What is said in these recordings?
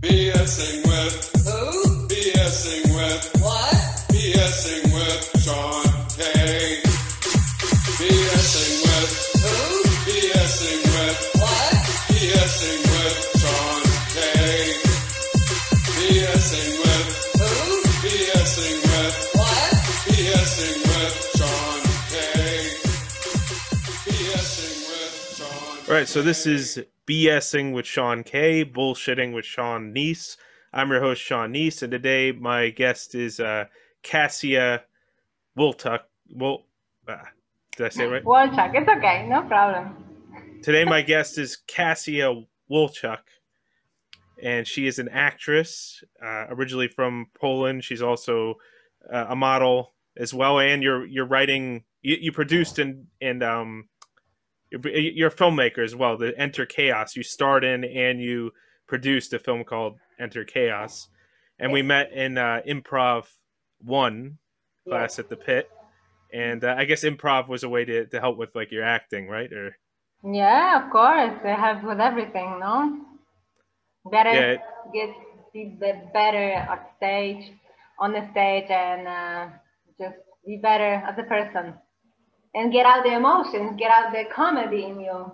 BSing with right, so this is BSing with Sean K, bullshitting with Sean Neese. I'm your host, Sean Neese, and today my guest is uh, Cassia Wiltuck. Well, uh, did I say it right? Wolchak, it's okay, no problem. Today my guest is Cassia Wolchuk, and she is an actress, uh, originally from Poland. She's also uh, a model as well, and you're you're writing. You, you produced and and um, you're, a filmmaker as well. The Enter Chaos. You starred in and you produced a film called Enter Chaos, and we met in uh, Improv One class at the Pit. And uh, I guess improv was a way to, to help with like your acting, right? Or Yeah, of course, they have with everything, no? Better Yeah. get be the better on stage, on the stage, and uh, just be better as a person, and get out the emotions, get out the comedy in you,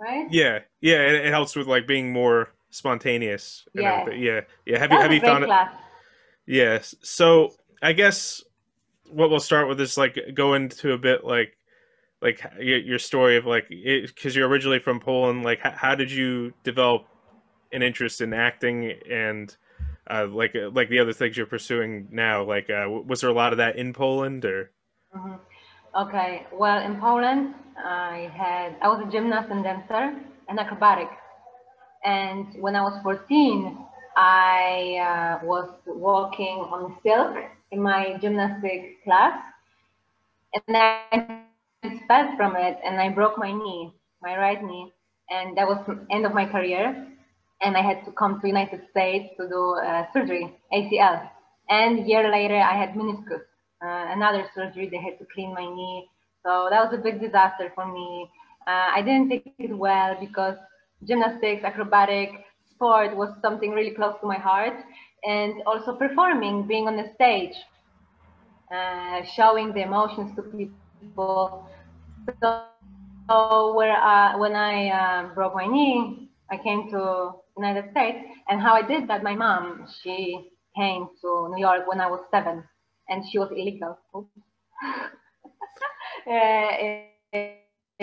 right? Yeah, yeah, it, it helps with like being more spontaneous. and Yeah. everything. yeah, yeah. Have you have you found it? class. Yes. So I guess what we'll start with is like go into a bit like like your, story of like because you're originally from Poland. Like how, did you develop an interest in acting and uh, like uh, like the other things you're pursuing now? Like uh, was there a lot of that in Poland or? Mhm. Okay, well, in Poland, I had I was a gymnast and dancer and acrobatic. And when I was 14, I uh, was walking on silk in my gymnastic class, and I fell from it, and I broke my knee, my right knee, and that was the end of my career. And I had to come to United States to do uh, surgery, ACL. And a year later, I had meniscus uh, another surgery. They had to clean my knee. So that was a big disaster for me. Uh, I didn't take it well because gymnastics, acrobatic, sport was something really close to my heart. And also performing, being on the stage, uh, showing the emotions to people. So, so where, uh, when I uh, broke my knee, I came to United States. And how I did that, my mom, she came to New York when I was seven and she was illegal. Uh,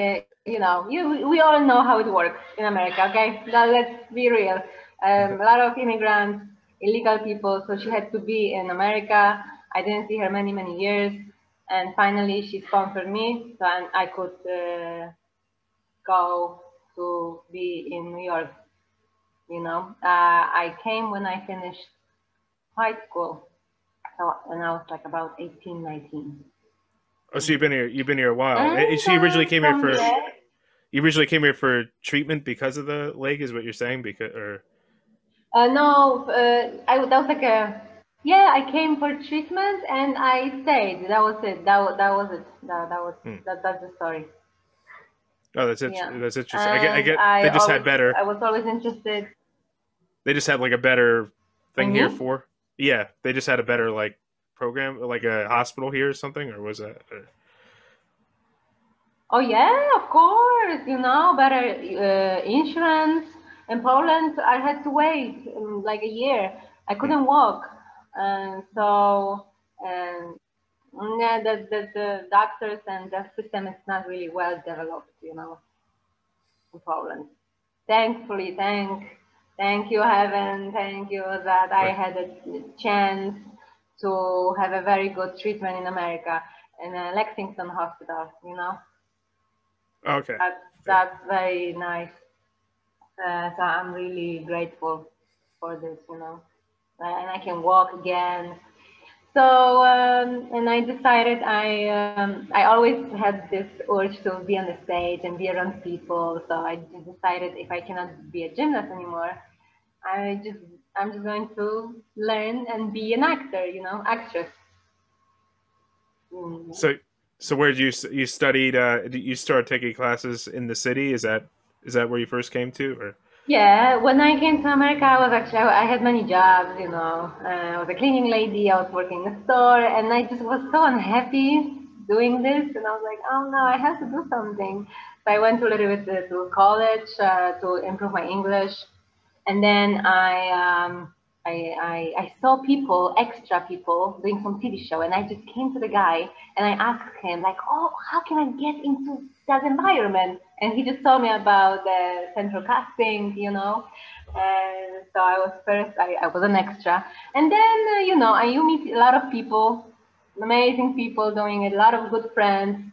you know, you, we all know how it works in America, okay? Now let's be real. Um, a lot of immigrants, illegal people, so she had to be in America. I didn't see her many, many years. And finally, she sponsored me, so I, I could uh, go to be in New York. You know, uh, I came when I finished high school. So, and I was like about 18, 19. Oh, so you've been here. You've been here a while. And, And she originally came here for. You originally came here for treatment because of the leg, is what you're saying? Because or Uh, no, uh, I that was like a yeah. I came for treatment and I stayed. That was it. That was that was it. That, that was Hmm. that, that's the story. oh, that's it. Yeah. That's interesting. I get. I And get. They just had better. I was always interested. They just had like a better thing here Mhm. for. Yeah, they just had a better like program, like a hospital here or something, or was that? Or... Oh yeah, of course. You know, better uh, insurance. In Poland, I had to wait um, like a year. I couldn't walk, and so and yeah, the, the the doctors and the system is not really well developed. You know, in Poland. Thankfully, thank thank you heaven, thank you that I had a chance to have a very good treatment in America in a Lexington hospital. You know. Okay. That's that's very nice. Uh, so I'm really grateful for this, you know, and I can walk again. So um, and I decided I um, I always had this urge to be on the stage and be around people. So I decided if I cannot be a gymnast anymore, I just I'm just going to learn and be an actor, you know, actress. Mm. So, so where did you you studied? Uh, did you start taking classes in the city? Is that is that where you first came to, or Yeah, when I came to America, I was actually I had many jobs. You know, uh, I was a cleaning lady. I was working in a store, and I just was so unhappy doing this. And I was like, oh no, I have to do something. So I went a little bit to, to college uh, to improve my English, and then I um, I, I I saw people, extra people, doing some TV show, and I just came to the guy and I asked him like, oh, how can I get into that environment? And he just told me about the central casting, you know. And so I was first, I, I was an extra, and then uh, you know, I you meet a lot of people, amazing people, doing a lot of good friends.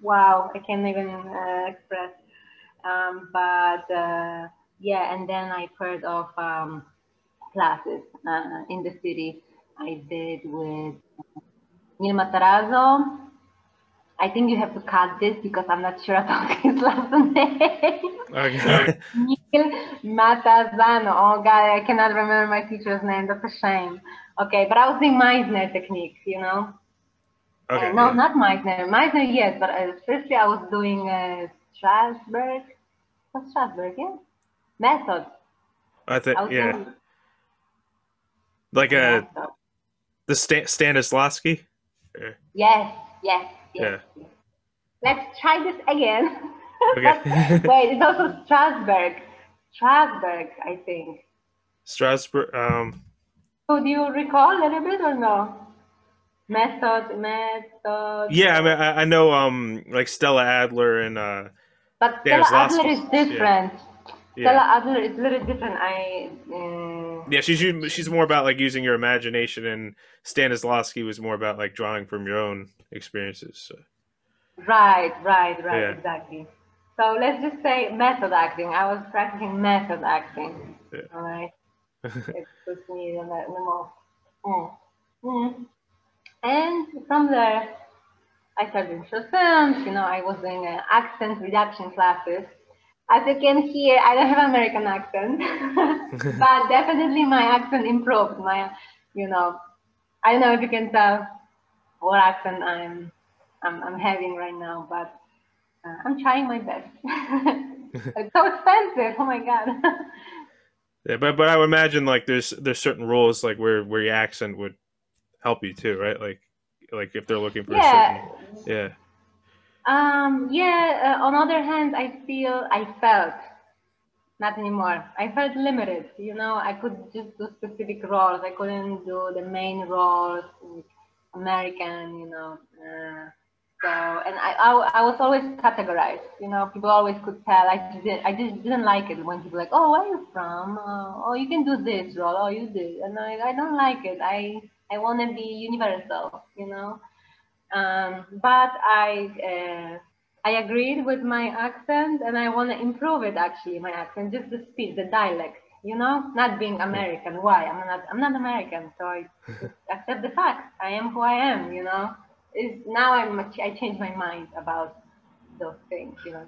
Wow, I can't even uh, express. Um, but uh, yeah, and then I've heard of um, classes uh, in the city. I did with Neil Matarazzo. I think you have to cut this because I'm not sure about his last name. Okay. Neil Matarazzo. Oh God, I cannot remember my teacher's name. That's a shame. Okay, but I was doing Meisner techniques, you know. Okay. Uh, no, yeah. not Meisner. Meisner, yes, but uh, firstly I was doing uh, Strasberg. What's Strasberg? Yeah, method. I think yeah, doing like method. the Stan- Stanislavski. Yes, yes, yes. yes. Let's try this again. Okay. Wait, it's also Strasbourg. Strasbourg, I think. Strasbourg. Um. So do you recall a little bit or no? Method, method. Yeah, I mean, I, I know um like Stella Adler and uh But Yeah, Stella Adler is different. yeah Adler is a little different. I. Um, yeah she's she's more about like using your imagination and Stanislavski was more about like drawing from your own experiences. So. Right, right, right, Yeah. exactly. So let's just say method acting. I was practicing method acting. Yeah. All right. it puts me the, the most. Mm. Mm. And from there, I started doing short films. You know, I was doing uh, accent reduction classes. As you can hear, I don't have American accent, but definitely my accent improved. My, you know, I don't know if you can tell what accent I'm, I'm, I'm having right now, but uh, I'm trying my best. it's so expensive. Oh my god. Yeah, but but I would imagine like there's there's certain roles like where where your accent would help you too, right? Like like if they're looking for a yeah. certain yeah Um, yeah, uh, on other hand, I feel I felt not anymore. I felt limited, you know, I could just do specific roles. I couldn't do the main roles, American, you know. Uh, so, and I, I, I was always categorized, you know, people always could tell. I did, I just didn't like it when people like, oh, where are you from? Uh, oh, you can do this role. Oh, you did. And I, I don't like it. I, I want to be universal, you know. Um, but I uh, I agreed with my accent and I want to improve it actually my accent just the speed the dialect you know not being American why I'm not I'm not American so I accept the fact I am who I am you know is now I'm I changed my mind about those things you know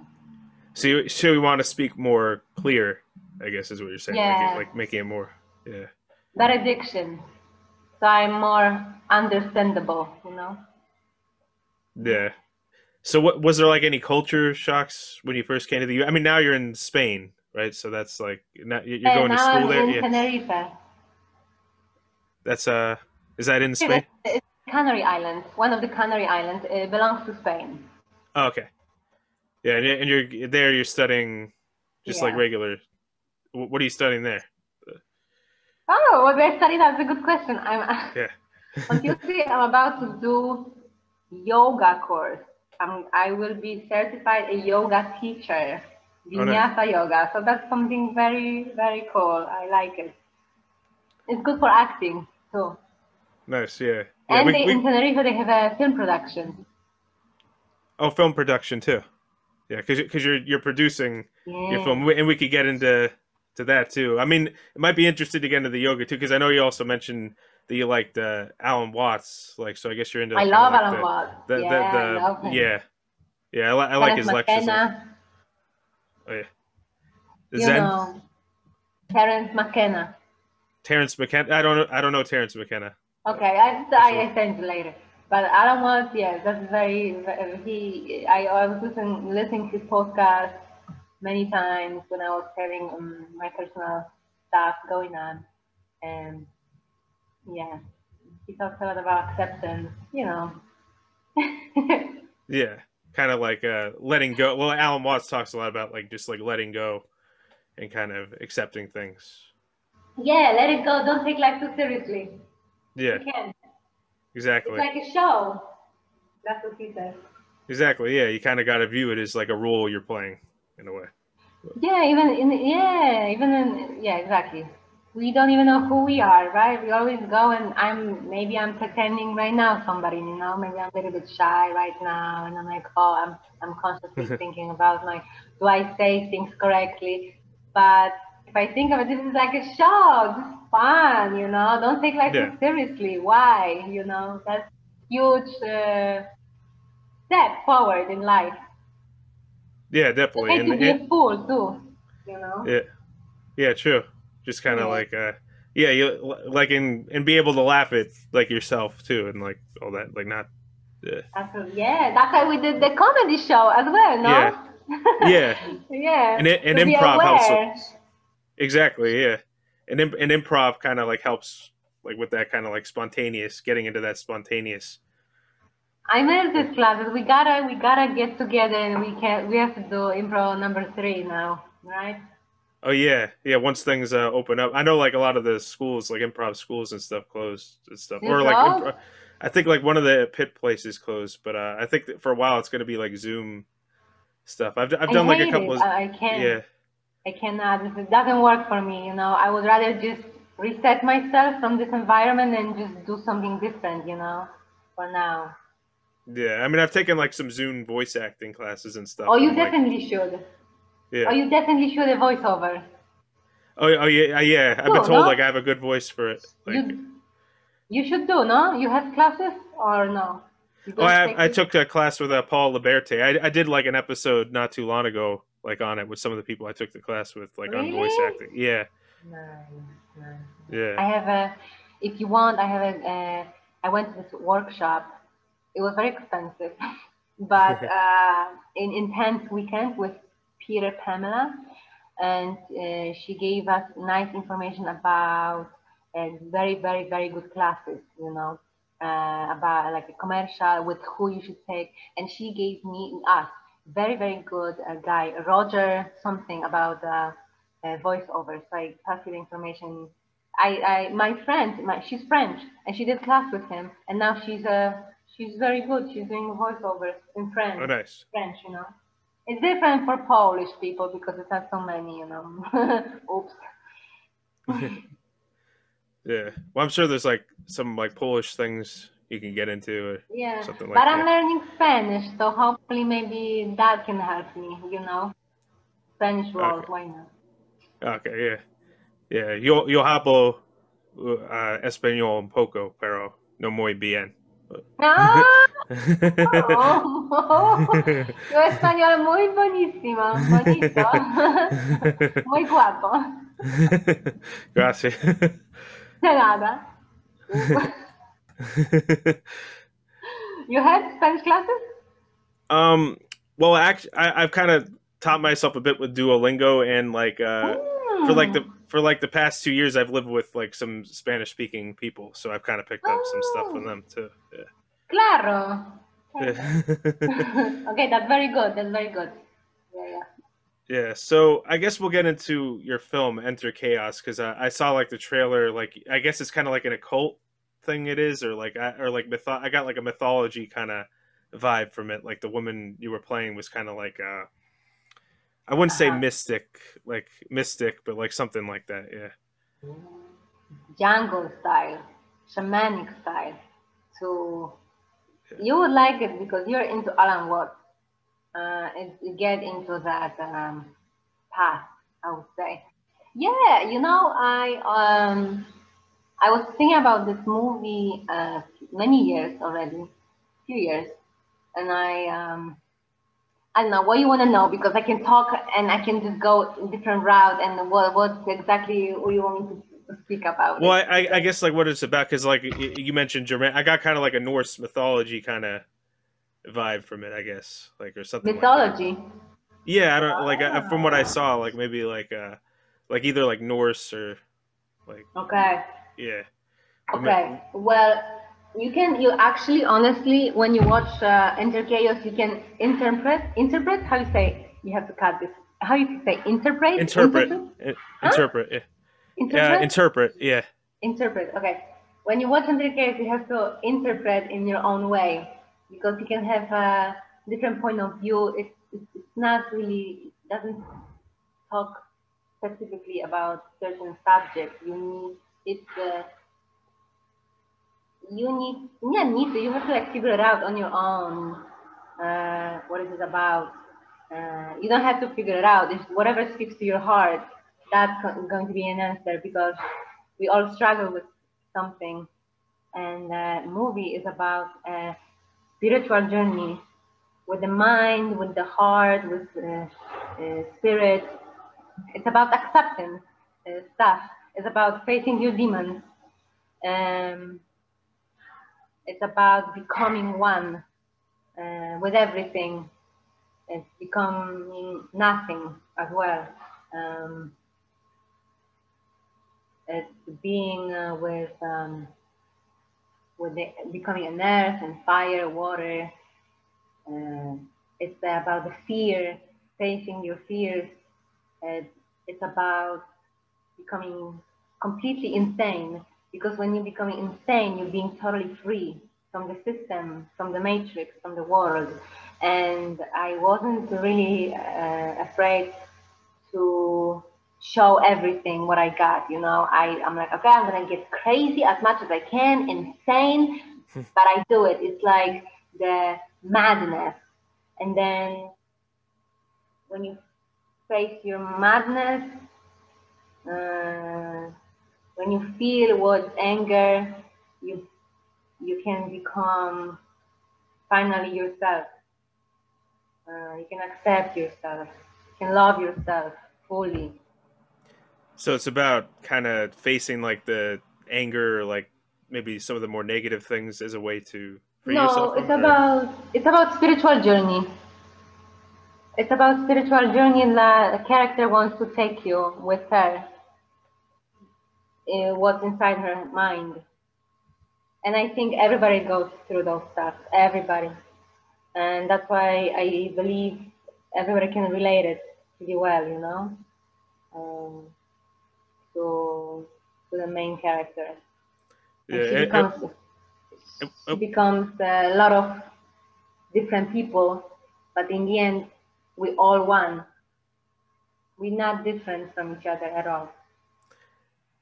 So you, so we want to speak more clear, I guess is what you're saying. Like, Yeah. it, like making it more. Yeah. that addiction so I'm more understandable you know Yeah. So what was there like any culture shocks when you first came to the U? I mean, now you're in Spain, right? So that's like not, you're and going to school I'm there. in Yeah. Tenerife That's uh, is that in Spain? It's Canary Islands one of the Canary Islands it belongs to Spain Oh, okay. Yeah, and you're- there. You're studying just like regular. What are you studying there? Oh, what I study? That's a good question. I'm Yeah. on Tuesday. I'm about to do yoga course. I'm, I will be certified a yoga teacher, Oh, nice. Vinyasa yoga. So that's something very, very cool. I like it. It's good for acting too. Nice. Yeah. yeah and we- they, we- in Tenerife, they have a film production. oh, film production too. Yeah, because because you're you're producing Yeah. your film, and we could get into to that too. I mean, it might be interesting to get into the yoga too, because I know you also mentioned that you liked uh, Alan Watts. Like, so I guess you're into. I love like Alan the, Watts. The, yeah, the, the, I love him. yeah, yeah. I, li- I like Terence his lectures. McKenna, Oh, yeah. you Zen. know, Terence McKenna. Terence McKenna. I don't know. I don't know Terence McKenna. Okay, I I, I send you later. But Alan Watts, yeah, that's very, very he. I, I was listening listening to his podcast many times when I was having um, my personal stuff going on, and yeah, he talks a lot about acceptance. You know. Yeah, kind of like uh, letting go. Well, Alan Watts talks a lot about like just like letting go and kind of accepting things. yeah, let it go. Don't take life too seriously. Yeah, exactly. It's like a show. That's what he says. Exactly. Yeah, you kind of got to view it as like a role you're playing in a way. Yeah, even in yeah, even in yeah, exactly. We don't even know who we are, right? We always go and I'm maybe I'm pretending right now somebody, you know, maybe I'm a little bit shy right now and I'm like, oh, I'm I'm consciously thinking about like, do I say things correctly? But if I think of it, this is like a show, this is fun, you know. Don't take life Yeah. seriously. Why? You know, that's huge uh, step forward in life. Yeah, definitely. makes And, you be and- a fool too, you know. yeah, yeah, true. Just kind of Yeah. like uh, yeah, you like and and be able to laugh at like yourself too, and like all that, like not. Yeah. Absolutely. Yeah, that's why we did the comedy show as well, no? Yeah. Yeah. yeah. And and improv helps. with- Exactly. Yeah. And im- and improv kind of like helps like with that kind of like spontaneous getting into that spontaneous. I missed this classes. We gotta we gotta get together and we can we have to do improv number three now, right? Oh yeah, yeah. Once things uh, open up, I know like a lot of the schools, like improv schools and stuff, closed and stuff, or like I think like one of the pit places closed, but uh, I think that for a while it's gonna be like Zoom stuff. I've I've I done like a couple it. of I, can't. yeah I cannot. It doesn't work for me. You know, I would rather just reset myself from this environment and just do something different. You know, for now. yeah. I mean I've taken like some Zoom voice acting classes and stuff. Oh, you and, like, definitely should. Yeah. Oh, you definitely should a voiceover. Oh, oh yeah, yeah. I've been told no? like I have a good voice for it. Like, you, you should do, no? You have classes or no? Oh, I, I took a class with uh, Paul Liberte. I, I did like an episode not too long ago, like on it with some of the people I took the class with, like on voice acting. Yeah, Nice, nice. yeah. I have a, if you want, I have a, uh, I went to this workshop. It was very expensive, but uh, in intense weekend with Peter Pamela, and uh, she gave us nice information about uh, very, very, very good classes. You know, uh, about like a commercial with who you should take, and she gave me us very, very good uh, guy Roger something about. Uh, uh, voiceover. So I passed the information. I, I, my friend, my, she's French, and she did class with him, and now she's uh, she's very good. She's doing voiceovers in French. Oh, nice. French, you know. It's different for Polish people because it's not so many, you know. Oops. Yeah. Well, I'm sure there's like some like Polish things you can get into. Yeah, Something like but I'm that. learning Spanish, so hopefully maybe that can help me, you know. Spanish world, Okay. why not? Okay, yeah, yeah. Yo, yo hablo uh, español un poco, pero no muy bien. Ah, oh, tu español muy buenísimo, bonito, muy guapo. Gracias. De nada. You had Spanish classes? um. Well, actually, I, I've kind of taught myself a bit with Duolingo, and like uh, for like the for like the past two years, I've lived with like some Spanish speaking people, so I've kind of picked up some stuff from Oh. them too. Claro. Yeah. okay, that's very good. That's very good. Yeah, yeah. Yeah, so I guess we'll get into your film Enter Chaos because I, I saw like the trailer. Like I guess it's kind of like an occult thing. It is, or like I, or like mytho- I got like a mythology kind of vibe from it. Like the woman you were playing was kind of like uh, I wouldn't say Uh-huh. mystic, like mystic, but like something like that. Yeah. Jungle style, shamanic style. So you would like it because you're into Alan Watts. Uh, and you get into that um, path, I would say. Yeah, you know, I um, I was thinking about this movie uh, many years already, few years, and I um, I don't know what you want to know because I can talk and I can just go different route and what what exactly you want me to speak about. Well. I, I, I guess like what it's about because like you mentioned German, I got kind of like a Norse mythology kind of vibe from it. I guess like or something. like mythology. Yeah, I don't like uh, from what I saw, like maybe like uh, like either like Norse or like Okay. yeah. I Okay. Well, you can you actually honestly when you watch uh, Enter Chaos, you can interpret interpret how you say you have to cut this. How you say interpret? Interpret, Interpret. in- interpret, yeah. Interpret. yeah, interpret, yeah. interpret. Okay. When you watch Enter Chaos, you have to interpret in your own way because you can have a different point of view. It's it's it's not really it doesn't talk specifically about certain subjects. You need it's uh, you need yeah need to you have to like figure it out on your own. Uh, what is it about? Uh, you don't have to figure it out. It's whatever speaks to your heart. That's going to be an answer because we all struggle with something, and the movie is about a spiritual journey with the mind, with the heart, with the uh, spirit. It's about acceptance uh, stuff. It's about facing your demons. Um, it's about becoming one uh, with everything. It's becoming nothing as well. Um, it's being uh, with um, with the, becoming an earth and fire, water. Uh, it's about the fear, facing your fears. Uh, it's about becoming completely insane because when you're becoming insane, you're being totally free from the system, from the matrix, from the world. And I wasn't really uh, afraid to show everything what I got. You know, I I'm like, okay, I'm gonna get crazy as much as I can, insane, but I do it. It's like the madness, and then when you face your madness, uh, when you feel what's anger, you you can become finally yourself. Uh, you can accept yourself. You can love yourself fully. So it's about kind of facing like the anger, or like maybe some of the more negative things as a way to free no, yourself. it's or- about it's about spiritual journey. It's about spiritual journey the, the character wants to take you with her. Uh, what's inside her mind. And I think everybody goes through those stuff. Everybody. And that's why I believe everybody can relate it pretty well, you know, um, to to the main character. Yeah, she it- it- becomes it- she it- becomes a lot of different people, but in the end, we all one. We're not different from each other at all.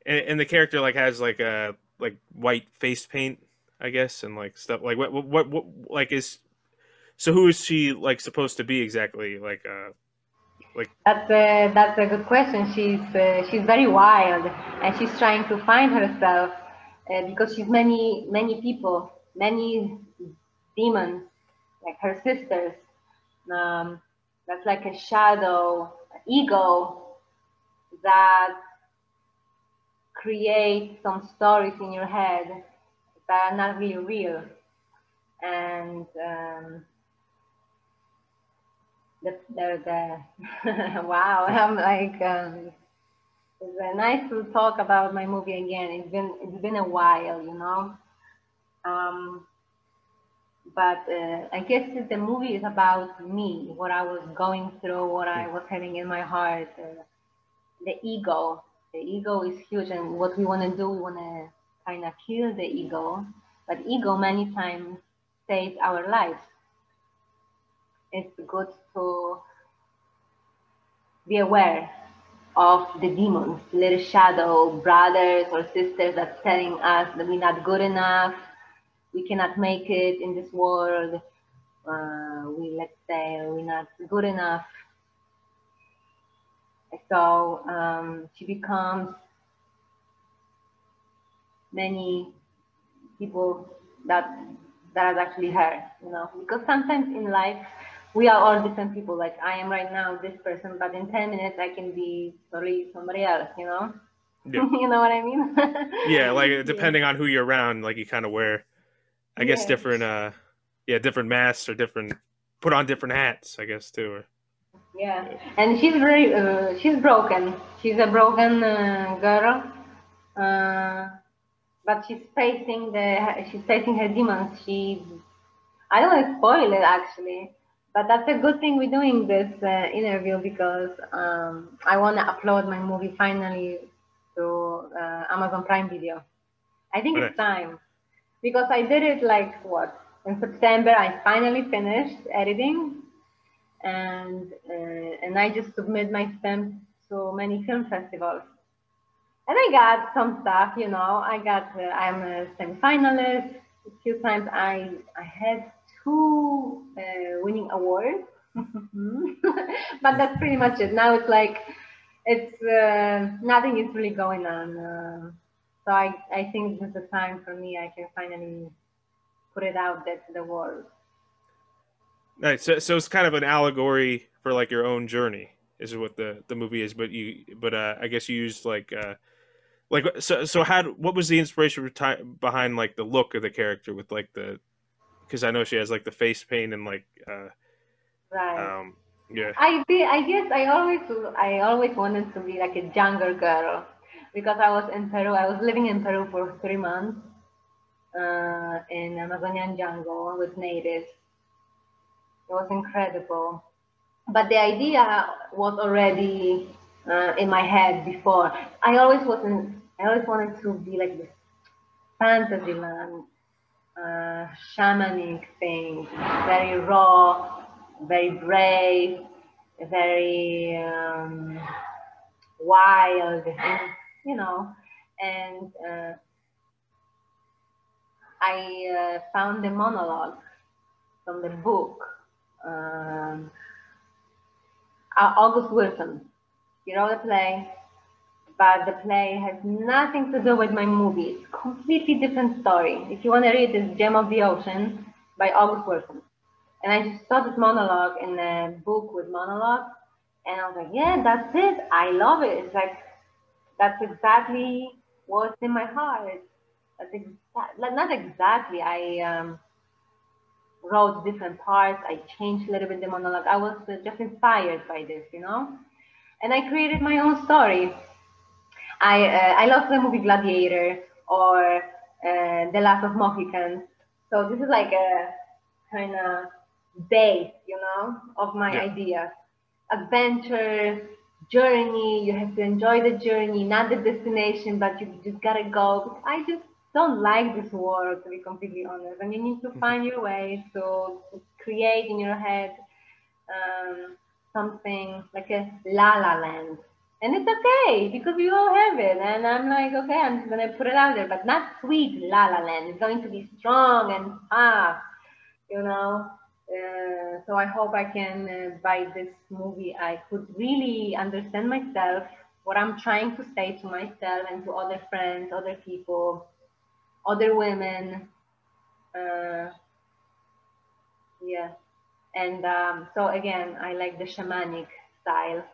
And, and the character like has like a like white face paint, I guess, and like stuff like what what what, what like is. So who is she like supposed to be exactly? Like uh, That's a that's a good question. She's uh, she's very wild, and she's trying to find herself uh, because she's many many people, many demons, like her sisters. Um, that's like a shadow ego that creates some stories in your head that are not really real, and um, the the, the wow i'm like um it's nice to talk about my movie again. It's been it's been a while you know? Um but uh, i guess the movie is about me what i was going through what i was having in my heart uh, the ego the ego is huge and what we want to do we want to kind of kill the ego but ego many times saves our lives it's good to be aware of the demons, little shadow brothers or sisters that's telling us that we're not good enough, we cannot make it in this world, uh, we let's say we're not good enough. So um, she becomes many people that that is actually her, you know, because sometimes in life we are all different people. Like I am right now this person, but in ten minutes I can be totally somebody else, you know. Yeah. you know what I mean? yeah, like depending on who you're around, like you kind of wear, I guess Yeah. different uh, yeah, different masks or different put on different hats, I guess too. Or Yeah, and she's very uh, she's broken. She's a broken uh, girl, uh, but she's facing the she's facing her demons. She I don't want to spoil it actually, but that's a good thing we're doing this uh, interview because um, I want to upload my movie finally to uh, Amazon Prime Video. I think Okay. it's time because I did it like what in September. I finally finished editing, and uh, and I just submit my film to many film festivals. And I got some stuff, you know. I got uh, I'm a semi-finalist. A few times I I had two uh, winning awards, but that's pretty much it. Now it's like it's uh, nothing is really going on. Uh, so I I think this is the time for me. I can finally put it out there to the world. Nice. So, so it's kind of an allegory for like your own journey, is what the the movie is. But you, but uh, I guess you used like, uh, like so. So how? What was the inspiration behind like the look of the character with like the? Because I know she has like the face paint and like, uh, Right. um, yeah. I be, I guess I always I always wanted to be like a jungle girl because I was in Peru. I was living in Peru for three months uh, in Amazonian jungle with natives. It was incredible, but the idea was already uh, in my head before. I always wasn't. I always wanted to be like this fantasy land, uh, shamanic thing, very raw, very brave, very um, wild, you know. And uh, I uh, found the monologue from the book. Um, August Wilson. You know the play, but the play has nothing to do with my movie. It's a completely different story. If you want to read this Gem of the Ocean by August Wilson. And I just saw this monologue in a book with monologue, and I was like, yeah, that's it. I love it. It's like that's exactly what's in my heart. That's exa- not exactly. I um, wrote different parts. I changed a little bit the monologue. I was uh, just inspired by this, you know, and I created my own story. I uh, I love the movie Gladiator or uh, The Last of Mohicans. So this is like a kind of base, you know, of my Yeah. ideas. Adventure, journey. You have to enjoy the journey, not the destination, but you just gotta go. I just don't like this world, to be completely honest. And you need to find your way to, to create in your head um, something like a la la land. And it's okay because we all have it. And I'm like, okay, I'm just gonna put it out there, but not sweet la la land. It's going to be strong and tough, you know. Uh, so I hope I can, uh, by this movie, I could really understand myself, what I'm trying to say to myself and to other friends, other people, other women. Uh, yeah. And um, so again, I like the shamanic style.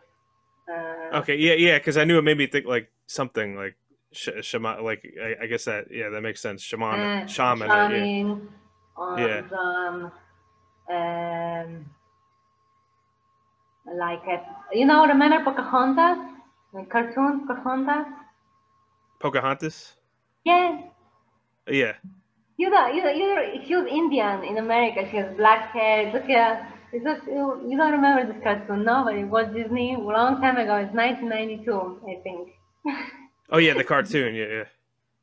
Uh, Okay. Yeah. Yeah. Because I knew it made me think like something like sh- shaman. Like I, I guess that yeah that makes sense. Shaman. uh, shaman. yeah. shaman, on Yeah. um, um, like a, you know, remember Pocahontas, the cartoon Pocahontas? Pocahontas. Yeah, Yeah. you know, you know, you know, she was Indian in America. She has black hair. It's like a, it's like, you you don't remember this cartoon, no? But it was Disney a long time ago. It's 1992, I think. Oh yeah, the cartoon. Yeah.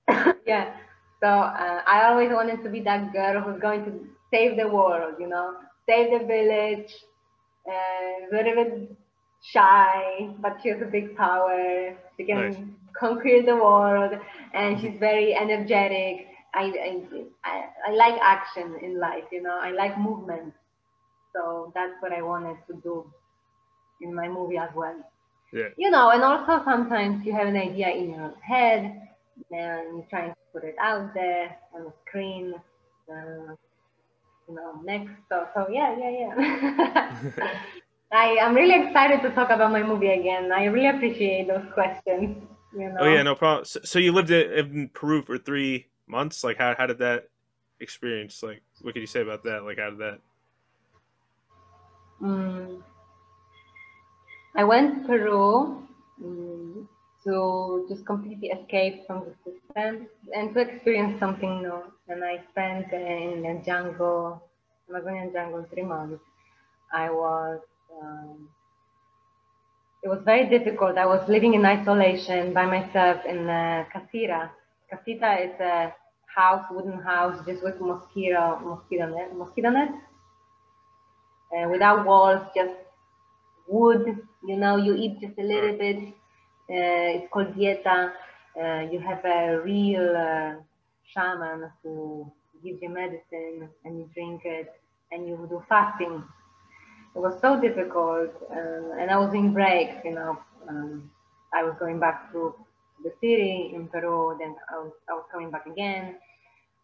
Yeah. yeah. So uh, I always wanted to be that girl who's going to save the world, you know, save the village. Uh, a little bit shy, but she has a big power. She can Nice. conquer the world, and she's very energetic. I, I, I, like action in life, you know. I like movement. So that's what I wanted to do in my movie as well Yeah. you know, and also sometimes you have an idea in your head and you're trying to put it out there on the screen, uh, you know, next. So, so yeah, yeah, yeah. I, I'm really excited to talk about my movie again. I really appreciate those questions. You know? Oh yeah, no problem. So, so you lived in Peru for three months. Like, how how did that experience? Like, what could you say about that? Like, how did that? Mm. I went to Peru mm, to just completely escape from the system and to experience something new. And I spent in the jungle, Amazonian jungle, three months. I was, um, it was very difficult. I was living in isolation by myself in a casita. Casita is a house, wooden house, just with mosquito, mosquito net, mosquito net, uh, without walls, just wood. You know, you eat just a little bit. Uh, it's called dieta. Uh, you have a real uh, shaman who gives you medicine and you drink it and you do fasting. It was so difficult, um, and I was in breaks. You know, um, I was going back to the city in Peru, then I was, I was coming back again.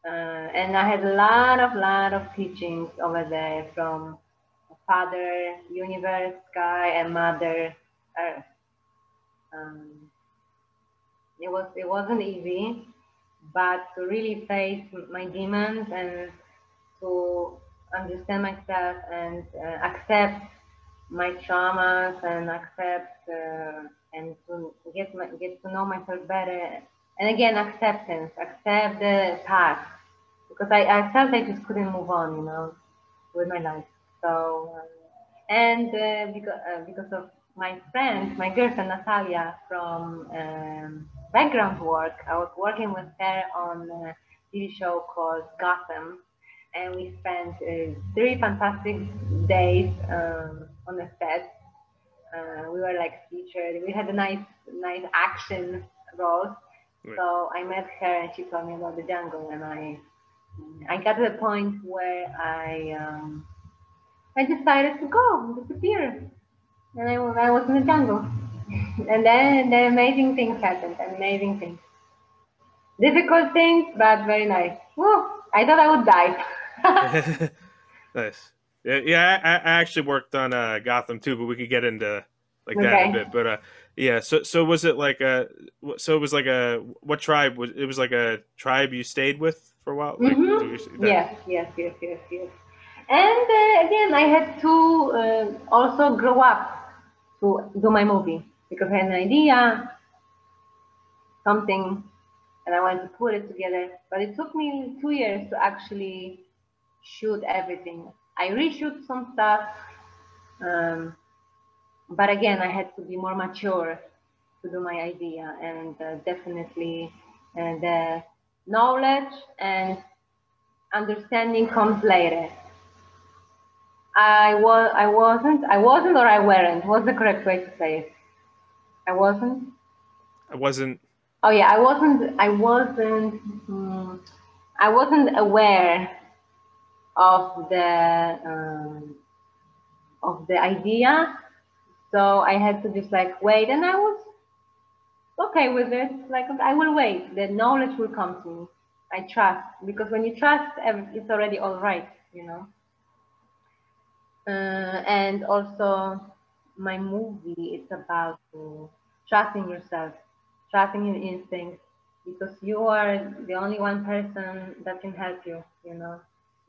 Uh, and I had a lot of lot of teachings over there from Father Universe, Sky, and Mother Earth. Um, it was it wasn't easy, but to really face my demons and to understand myself and uh, accept my traumas and accept uh, and to get my, get to know myself better. And again, acceptance, accept the past, because I, I felt I just couldn't move on, you know, with my life. So, um, and uh, because uh, because of my friend, my girlfriend Natalia from um, background work, I was working with her on a TV show called Gotham, and we spent uh, three fantastic days um, on the set. Uh, we were like featured. We had a nice, nice action role. Right. So I met her, and she told me about the jungle, and I, I got to the point where I, um, I decided to go disappear, and I was, I was in the jungle, and then the amazing things happened. Amazing things, difficult things, but very nice. Woo! I thought I would die. nice. Yeah, yeah. I, I actually worked on uh, Gotham too, but we could get into like that a bit. But uh, yeah. So so was it like a? So it was like a what tribe was? It was like a tribe you stayed with for a while. Like, Mhm. was Yes, yes, yes, yes, yes. And uh, again, I had to uh, also grow up to do my movie because I had an idea, something, and I wanted to put it together. But it took me two years to actually shoot everything. I reshoot some stuff, um, but again, I had to be more mature to do my idea, and uh, definitely uh, the knowledge and understanding comes later. I was, I wasn't, I wasn't, or I weren't. What's the correct way to say it? I wasn't. I wasn't. Oh yeah, I wasn't. I wasn't. mm, I wasn't aware of the um, of the idea, so I had to just like wait, and I was okay with it. Like I will wait. The knowledge will come to me. I trust because when you trust, it's already all right, you know. Uh, and also, my movie it's about trusting yourself, trusting your instincts, because you are the only one person that can help you. You know,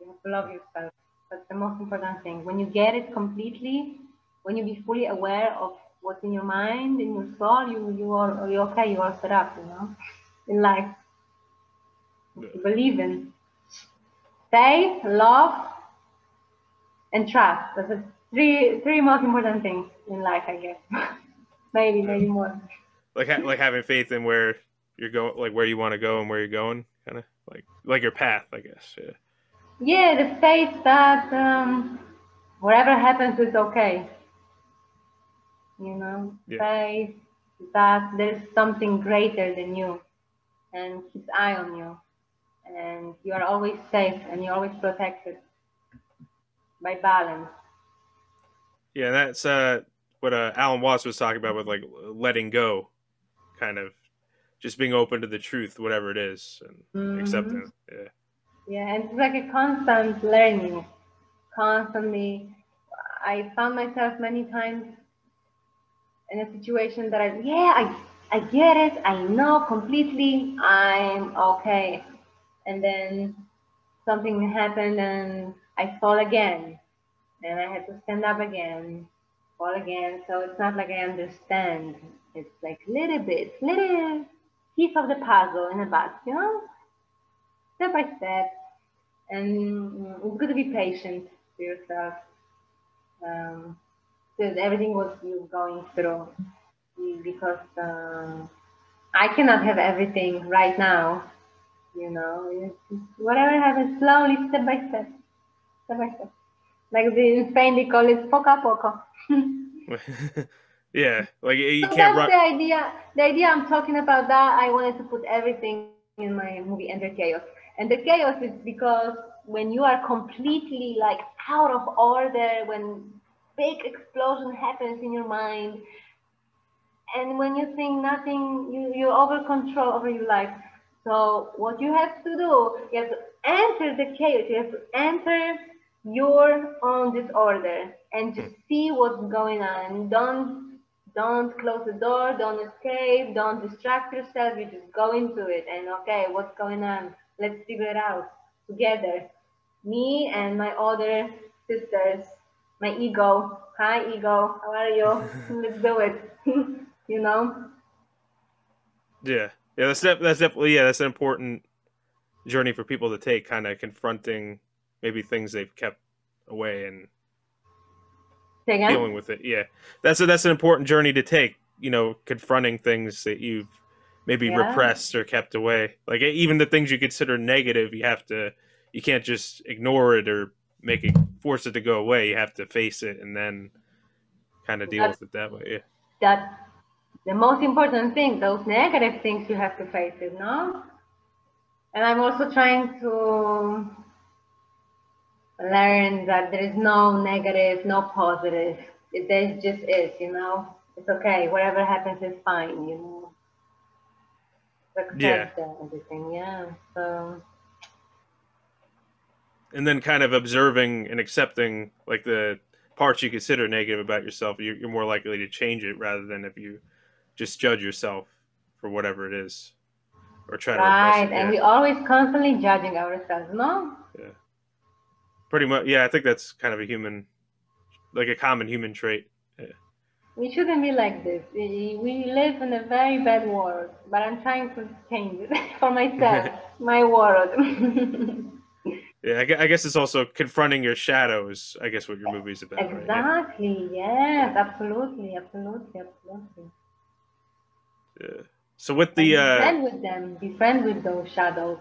you have to love yourself. That's the most important thing. When you get it completely, when you be fully aware of what's in your mind, in your soul, you you are you're okay. You are set up. You know, in life. To believe in faith, love, and trust. That's the three three most important things in life, I guess. maybe maybe more. like ha- like having faith in where you're going, like where you want to go and where you're going, kind of like like your path, I guess. Yeah. Yeah, the faith that um, whatever happens is okay. You know, Yeah. faith that there's something greater than you and keeps eye on you, and you are always safe and you're always protected by balance. Yeah, that's uh, what uh, Alan Watts was talking about with like letting go, kind of just being open to the truth, whatever it is, and Mhm. accepting. Yeah. Yeah, and it's like a constant learning, constantly. I found myself many times in a situation that I, yeah, I, I get it, I know completely, I'm okay. And then something happened and I fall again, and I had to stand up again, fall again. So it's not like I understand. It's like little bit, little piece of the puzzle in a box, you know, step by step. And mm, it's good to be patient to yourself. Um, because everything was you're going through, because um, I cannot have everything right now. You know, whatever happens slowly, step by step, step by step. Like the, in Spain, they call it poco a poco. yeah, like you So can't that's run. the idea. The idea I'm talking about that I wanted to put everything in my movie Enter Chaos. And the chaos is because when you are completely like out of order, when big explosion happens in your mind, and when you think nothing, you, you're over control over your life. So what you have to do, you have to enter the chaos. You have to enter your own disorder and just hmm. see what's going on. Don't don't close the door. Don't escape. Don't distract yourself. You just go into it and okay, what's going on? Let's figure it out together. Me and my other sisters, my ego. Hi, ego. How are you? Let's do it. you know. Yeah, yeah, that's def- that's definitely yeah, that's an important journey for people to take, kind of confronting maybe things they've kept away and dealing with it. Yeah, that's a, that's an important journey to take. You know, confronting things that you've maybe Yeah. repressed or kept away. Like even the things you consider negative, you have to. You can't just ignore it or make it force it to go away. You have to face it and then kind of deal That's- with it that way. Yeah. That's the most important thing. Those negative things you have to face it, no? And I'm also trying to learn that there is no negative, no positive. It there just is, you know. It's okay. Whatever happens is fine, you know. Yeah. that, everything, yeah. So and then kind of observing and accepting like the parts you consider negative about yourself you're, you're more likely to change it rather than if you just judge yourself for whatever it is or try to right, and yeah. we always constantly judging ourselves, no? Yeah pretty much yeah i think that's kind of a human like a common human trait We shouldn't be like this. We live in a very bad world, but I'm trying to change it for myself, my world. yeah I, I guess it's also confronting your shadows i guess what your movie's about right? Yeah. Yes, absolutely, absolutely, absolutely. Yeah. so with the And be uh friend with them. Be friend with those shadows.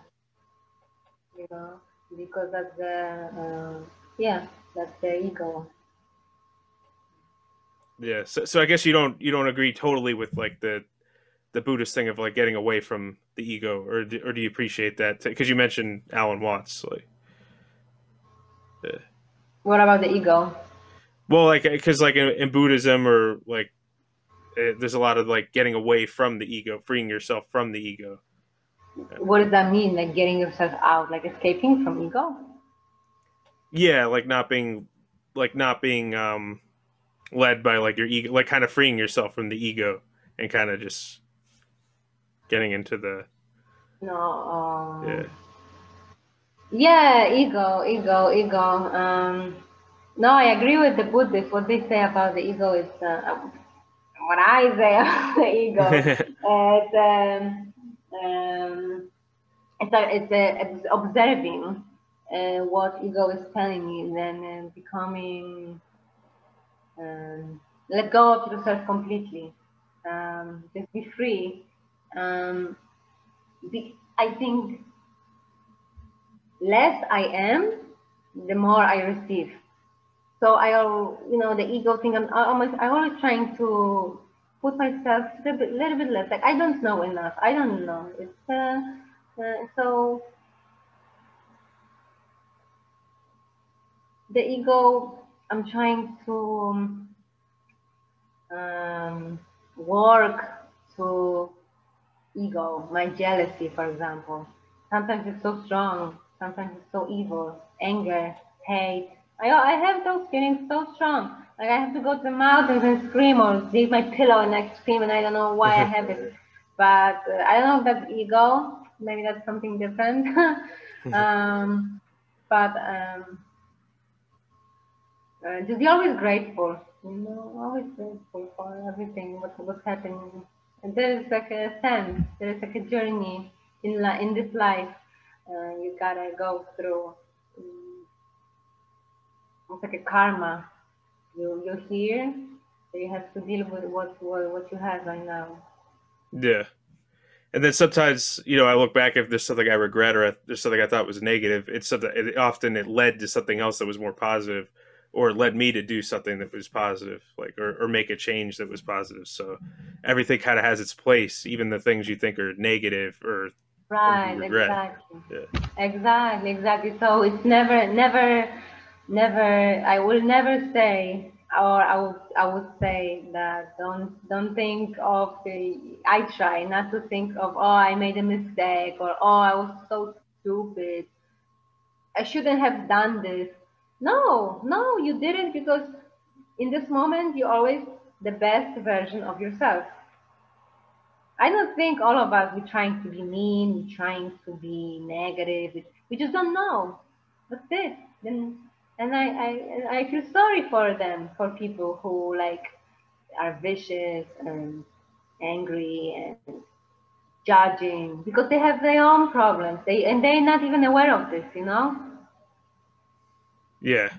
You know, because that's the uh, yeah, that's the ego. Yeah so, so i guess you don't you don't agree totally with like the the buddhist thing of like getting away from the ego or do, or do you appreciate that because you mentioned alan watts like What about the ego? well like because like in, in buddhism or like eh, there's a lot of like getting away from the ego freeing yourself from the ego What does that mean? Like getting yourself out, like escaping from ego? yeah like not being like not being um led by like your ego like kind of freeing yourself from the ego and kind of just getting into the No. Um, yeah Yeah, ego, ego, ego. Um, no, I agree with the Buddhists. What they say about the ego is uh, what I say about the ego. it's um, um, it's a, it's, a, it's observing uh, what ego is telling you, then uh, becoming um, let go of yourself completely. Um, just be free. Um, be, I think less I am, the more I receive. So I, you know, the ego thing. I'm almost, I'm always trying to put myself a little bit, little bit less. Like I don't know enough. I don't know. It's uh, uh, so the ego. I'm trying to um, work to ego, my jealousy, for example. Sometimes it's so strong, sometimes it's so evil, anger, hate. I, I have those feelings so strong. Like I have to go to the mountains and scream or leave my pillow and I scream and I don't know why I have it. But uh, I don't know if that's ego. Maybe that's something different. um, but um, uh, just be always grateful. You know, always grateful for everything what what's happening. And there is like a sense, there is like a journey in in this life. Uh, you gotta go through. Um, it's like a karma. You you're here, so you have to deal with what what, what you have right now. Yeah. And then sometimes, you know, I look back if there's something I regret or there's something I thought was negative. It's something. It, often it led to something else that was more positive, or led me to do something that was positive, like or, or make a change that was positive. So everything kind of has its place, even the things you think are negative or Right, exactly. Yeah. Exactly, exactly. So it's never, never, never. I will never say, or I would, I would say that don't, don't think of the. I try not to think of, oh, I made a mistake, or oh, I was so stupid. I shouldn't have done this. No, no, you didn't because in this moment you're always the best version of yourself. I don't think all of us we're trying to be mean, we're trying to be negative. We- just don't know. That's it. Then and I, I I feel sorry for them, for people who like are vicious and angry and judging because they have their own problems. They and they're not even aware of this, you know? Yeah,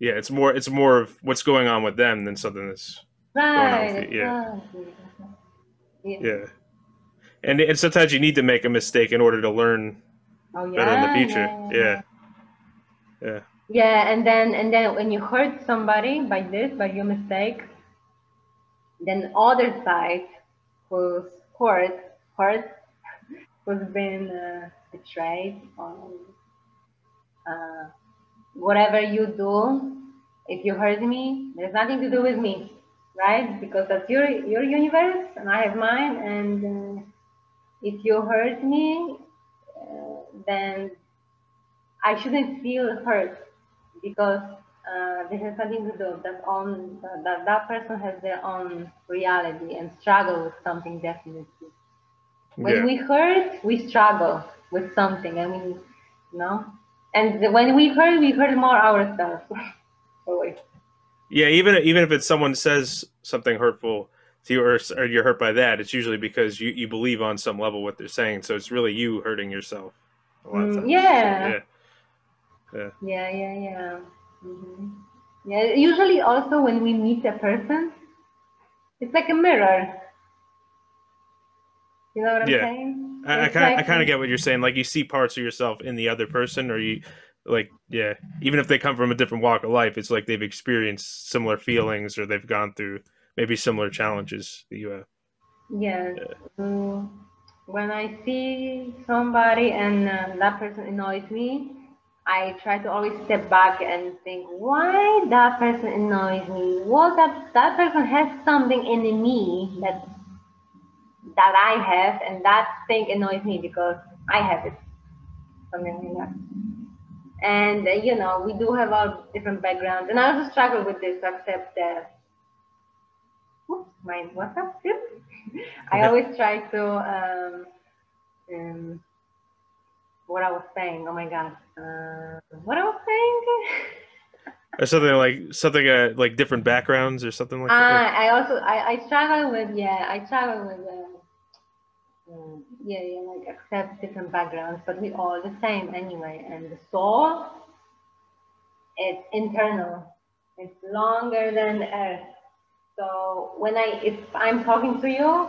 yeah. It's more. It's more of what's going on with them than something that's on Right. with you, yeah. Yeah. yeah. And and sometimes you need to make a mistake in order to learn Oh yeah. better in the future. yeah, Yeah. Yeah. Yeah, and then and then when you hurt somebody by this, by your mistake, then other side who's hurt, hurt, who's been uh, betrayed or uh, whatever you do, if you hurt me, there's nothing to do with me, right? Because that's your your universe and I have mine, and uh, if you hurt me, uh, then I shouldn't feel hurt because uh, this has nothing to do that on that that person has their own reality and struggle with something definitely. When Yeah. we hurt, we struggle with something. I mean, you know, and when we hurt, we hurt more ourselves. Always. Yeah, even even if it's someone says something hurtful to you or, or you're hurt by that, it's usually because you, you believe on some level what they're saying. So it's really you hurting yourself. A lot of Mm, times. yeah. yeah. Yeah, yeah, yeah. hmm Yeah. Usually, also when we meet a person, it's like a mirror. You know what I'm Yeah. saying? I, I kind of I kind of get what you're saying. Like you see parts of yourself in the other person, or you like yeah. Even if they come from a different walk of life, it's like they've experienced similar feelings or they've gone through maybe similar challenges that you have. Yes. Mm, when I see somebody and uh, that person annoys me, I try to always step back and think, why that person annoys me? What that that person has something in me that that I have, and that thing annoys me because I have it. Something like that. And uh, you know, we do have our different backgrounds, and I also struggle with this to accept that. Oops, my WhatsApp. I always try to um, um, what I was saying. Oh my god, uh, what I was saying. Or something like something uh, like different backgrounds or something like that. Ah, I also I, I struggle with yeah I struggle with uh, yeah yeah like accept different backgrounds, but we all the same anyway. And the soul, it's internal. It's longer than earth. So when I if I'm talking to you,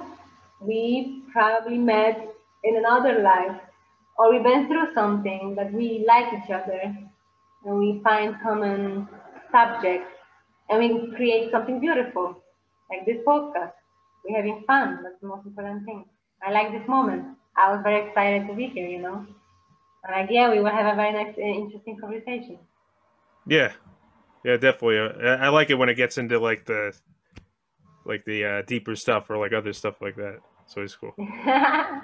we probably met in another life, or we've been through something, but we like each other, and we find common subjects and we create something beautiful, like this podcast. We're having fun. That's the most important thing. I like this moment. I was very excited to be here. You know, I'm like, yeah, we will have a very nice, uh, interesting conversation. Yeah, yeah, definitely. Uh, I I like it when it gets into like the like the uh, deeper stuff or like other stuff like that. So It's always cool.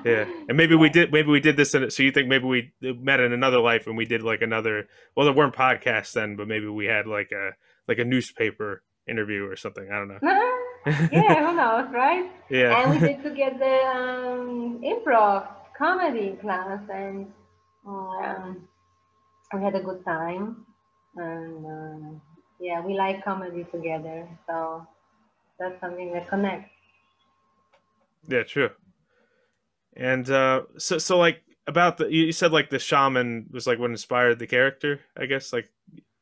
Yeah, and maybe we did. Maybe we did this. In, so you think maybe we met in another life and we did like another. Well, there weren't podcasts then, but maybe we had like a like a newspaper interview or something. I don't know. yeah, who knows, right? yeah. And we did together um, improv comedy class, and um, we had a good time. And uh, yeah, we like comedy together. So that's something that connects. Yeah, true. And uh, so, so like about the you said like the shaman was like what inspired the character, I guess. Like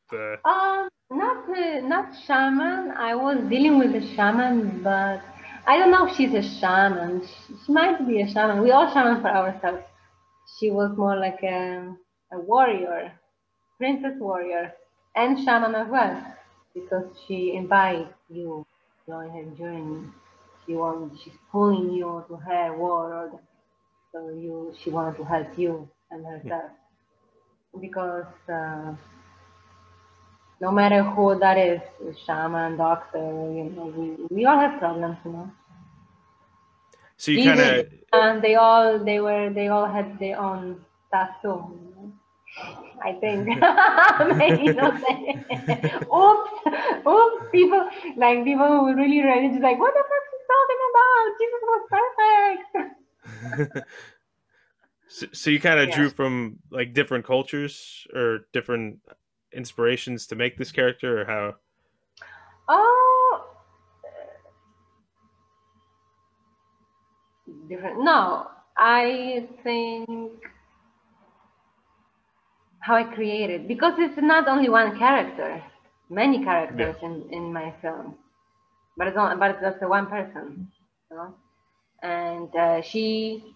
the Um, not uh, not shaman. I was dealing with a shaman, but I don't know if she's a shaman. She, she might be a shaman. We all shaman for ourselves. She was more like a, a warrior, princess warrior, and shaman as well, because she invites you on her journey. She wants, she's pulling you to her world, so you, she wants to help you and herself, because. Uh, no matter who that is, shaman, doctor, you know, we, we all have problems, you know. so you kind of And they all they were they all had their own stuff too. you know. I think maybe not. oops, oops. People like people who were really religious, like what the fuck is talking about? Jesus was perfect. so, so you kind of Yeah. drew from like different cultures or different inspirations to make this character, or how? Oh, different. No, I think how I created because it's not only one character, many characters in, in my film, but it's not, but it's just one person, you know? and uh, she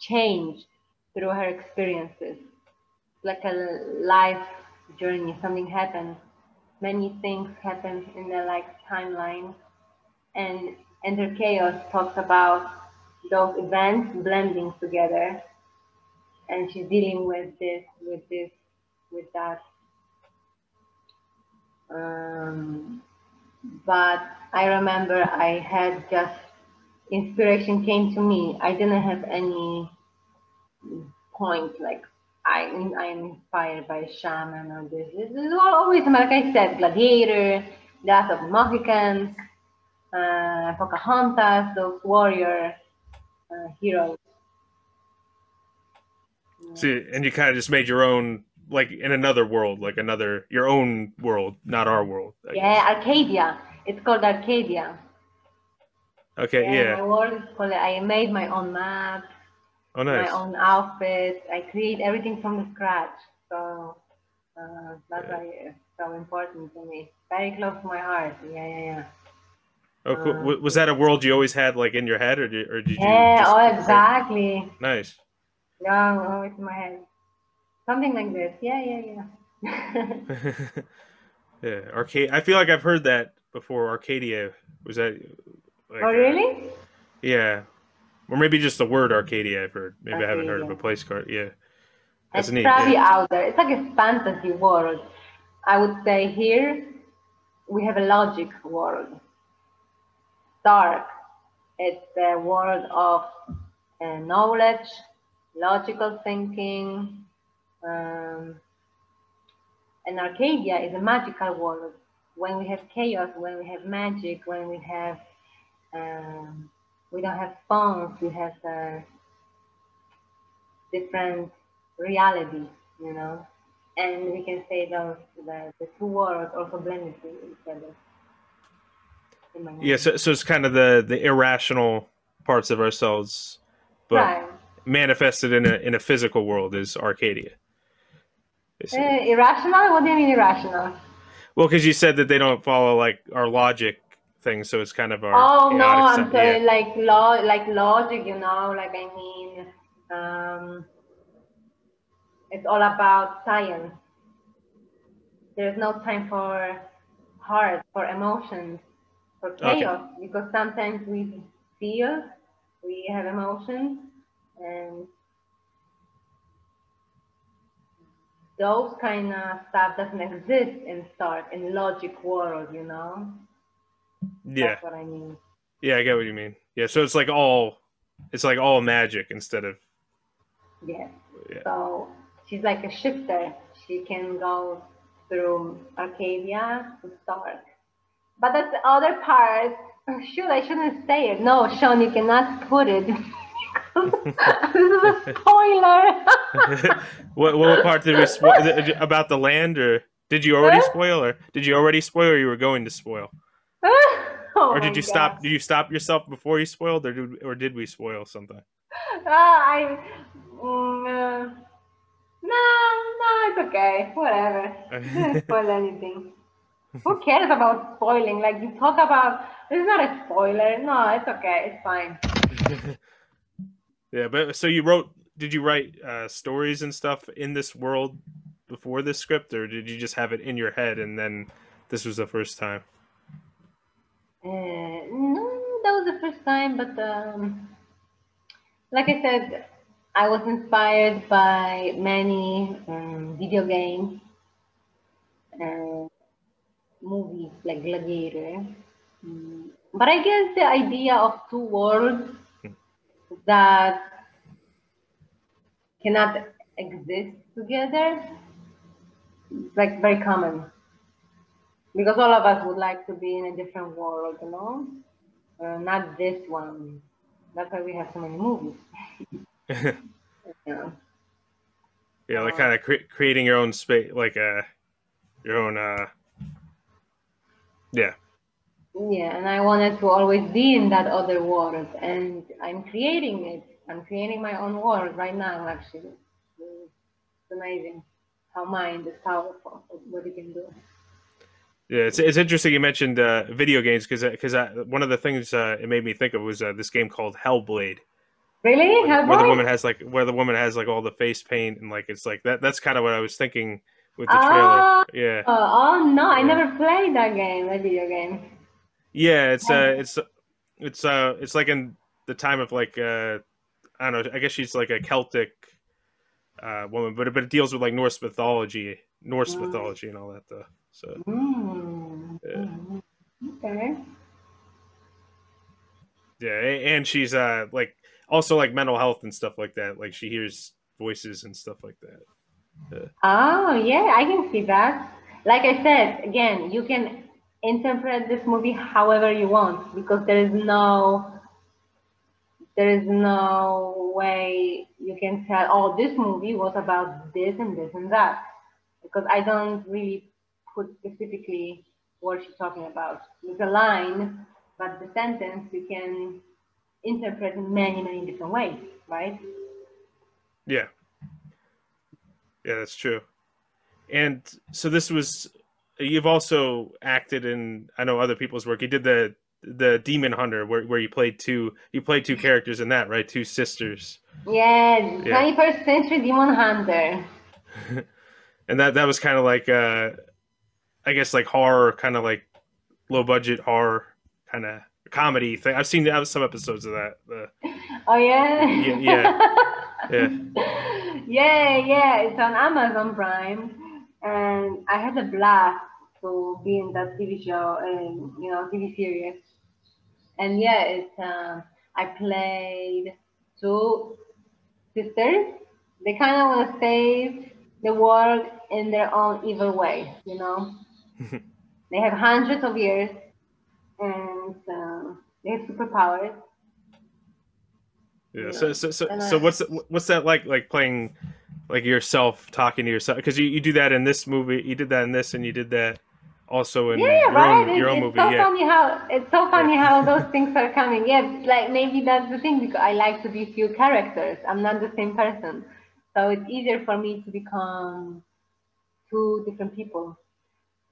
changed through her experiences, like a life journey. Something happens. many things happen in their life timeline, and Enter Chaos talks about those events blending together, and she's dealing with this, with this, with that. Um, but I remember I had just inspiration came to me. I didn't have any point like I I'm inspired by shaman or this. This is all always like I said, Gladiator, Death of the Mohicans, uh, Pocahontas, those warrior uh, heroes. See, and you kind of just made your own, like in another world, like another your own world, not our world. I guess. Yeah, Arcadia. It's called Arcadia. Okay. My Yeah. world is called. I made my own map. Oh, nice. my own outfits. I create everything from the scratch. So uh, that's Yeah. why it's so important to me. Very close to my heart. Yeah, yeah, yeah. Oh, cool. Uh, W- was that a world you always had like in your head, or did, or did you? Yeah, just- oh, exactly. Nice. Yeah, oh, it's in my head. Something like this. Yeah, yeah, yeah. yeah, arcade. I feel like I've heard that before. Arcadia was that? Like, oh, uh, really? yeah, or maybe just the word Arcadia. I've heard. Maybe I haven't heard of a place called. Yeah, that's it's neat. probably Yeah. out there. It's like a fantasy world. I would say here we have a logic world. Dark. It's a world of uh, knowledge, logical thinking. Um, and Arcadia is a magical world. When we have chaos, when we have magic, when we have um, we don't have phones, we have uh, different reality, you know, and we can say those the, the two worlds also blended to each other. Yeah, so, so it's kind of the the irrational parts of ourselves, but right. manifested in a in a physical world is Arcadia. Uh, irrational? What do you mean irrational? Well, because you said that they don't follow like our logic thing, so it's kind of our. Oh no, I'm sorry, Yeah. like law, like logic, you know, like I mean, um, it's all about science. There's no time for heart, for emotions, for Okay. chaos, because sometimes we feel, we have emotions, and those kind of stuff doesn't exist in Stark, in logic world, you know. Yeah, That's what I mean. yeah, I get what you mean. Yeah, so it's like all, it's like all magic instead of. Yes. Yeah. So she's like a shifter. She can go through Arcadia to Stark. But that's the other part. Oh, shoot, I shouldn't say it. No, Sean, you cannot put it. this is a spoiler. what what part did we about the land or? Did you already spoil, or did you already spoil, or you were going to spoil, Oh or did you stop? Did you stop yourself before you spoiled, or did or did we spoil something? Ah, I. Mm, uh, no, no, it's okay. Whatever. Didn't spoil anything. Who cares about spoiling? Like you talk about. It's not a spoiler. No, it's okay. It's fine. yeah, but so you wrote? Did you write uh, stories and stuff in this world before this script, or did you just have it in your head and then this was the first time? Uh, no, that was the first time, but um, like I said, I was inspired by many um, video games, uh, movies like Gladiator. Mm, But I guess the idea of two worlds that cannot exist together is like very common because all of us would like to be in a different world, you know, uh, not this one. That's why we have so many movies. Yeah. Yeah, like Uh, kind of cre- creating your own space, like uh, your own. uh Yeah, Yeah, and I wanted to always be in that other world, and I'm creating it. I'm creating my own world right now, actually. It's amazing how mind is powerful, what it can do. Yeah. It's it's interesting you mentioned uh, video games because because one of the things uh, it made me think of was uh, this game called Hellblade, Really? where the woman has like where the woman has like all the face paint and like it's like that. That's kind of what I was thinking with the trailer. Ah. Yeah, Oh, oh, no, I Yeah. never played that game, that video game. yeah. It's uh, it's it's uh, it's like in the time of like uh, I don't know. I guess she's like a Celtic uh woman, but but it deals with like Norse mythology, Norse Mm. mythology and all that though. So. Mm. Yeah. mm, Okay. Yeah, and she's uh like also like mental health and stuff like that. Like she hears voices and stuff like that. Oh, yeah, I can see that. Like I said, again, you can interpret this movie however you want because there is no there is no way you can tell, oh, this movie was about this and this and that. Because I don't really put specifically what she's talking about. It's a line, but the sentence you can interpret in many, many different ways, right? Yeah. Yeah, that's true. And so this was you've also acted in I know other people's work. You did the the Demon Hunter where where you played two you played two characters in that, right? Two sisters. Yeah, Yeah. 21st century demon hunter. And that that was kind of like uh I guess like horror, kind of like low budget horror kind of comedy thing. I've seen some episodes of that. The, Oh yeah. Yeah, yeah. Yeah. yeah, yeah. It's on Amazon Prime, and I had a blast to be in that TV show and you know TV series. And yeah, it's um, I played two sisters. They kind of want to save the world in their own evil way, you know. they have hundreds of years, and um, they have superpowers. Yeah. Yeah. So so so, And so what's what's that like like playing like yourself talking to yourself because you, you do that in this movie you did that in this and you did that also in yeah, your right. own your own it's movie so yeah funny how it's so funny how those things are coming. Yeah, like maybe that's the thing because I like to be few characters. I'm not the same person, so it's easier for me to become two different people.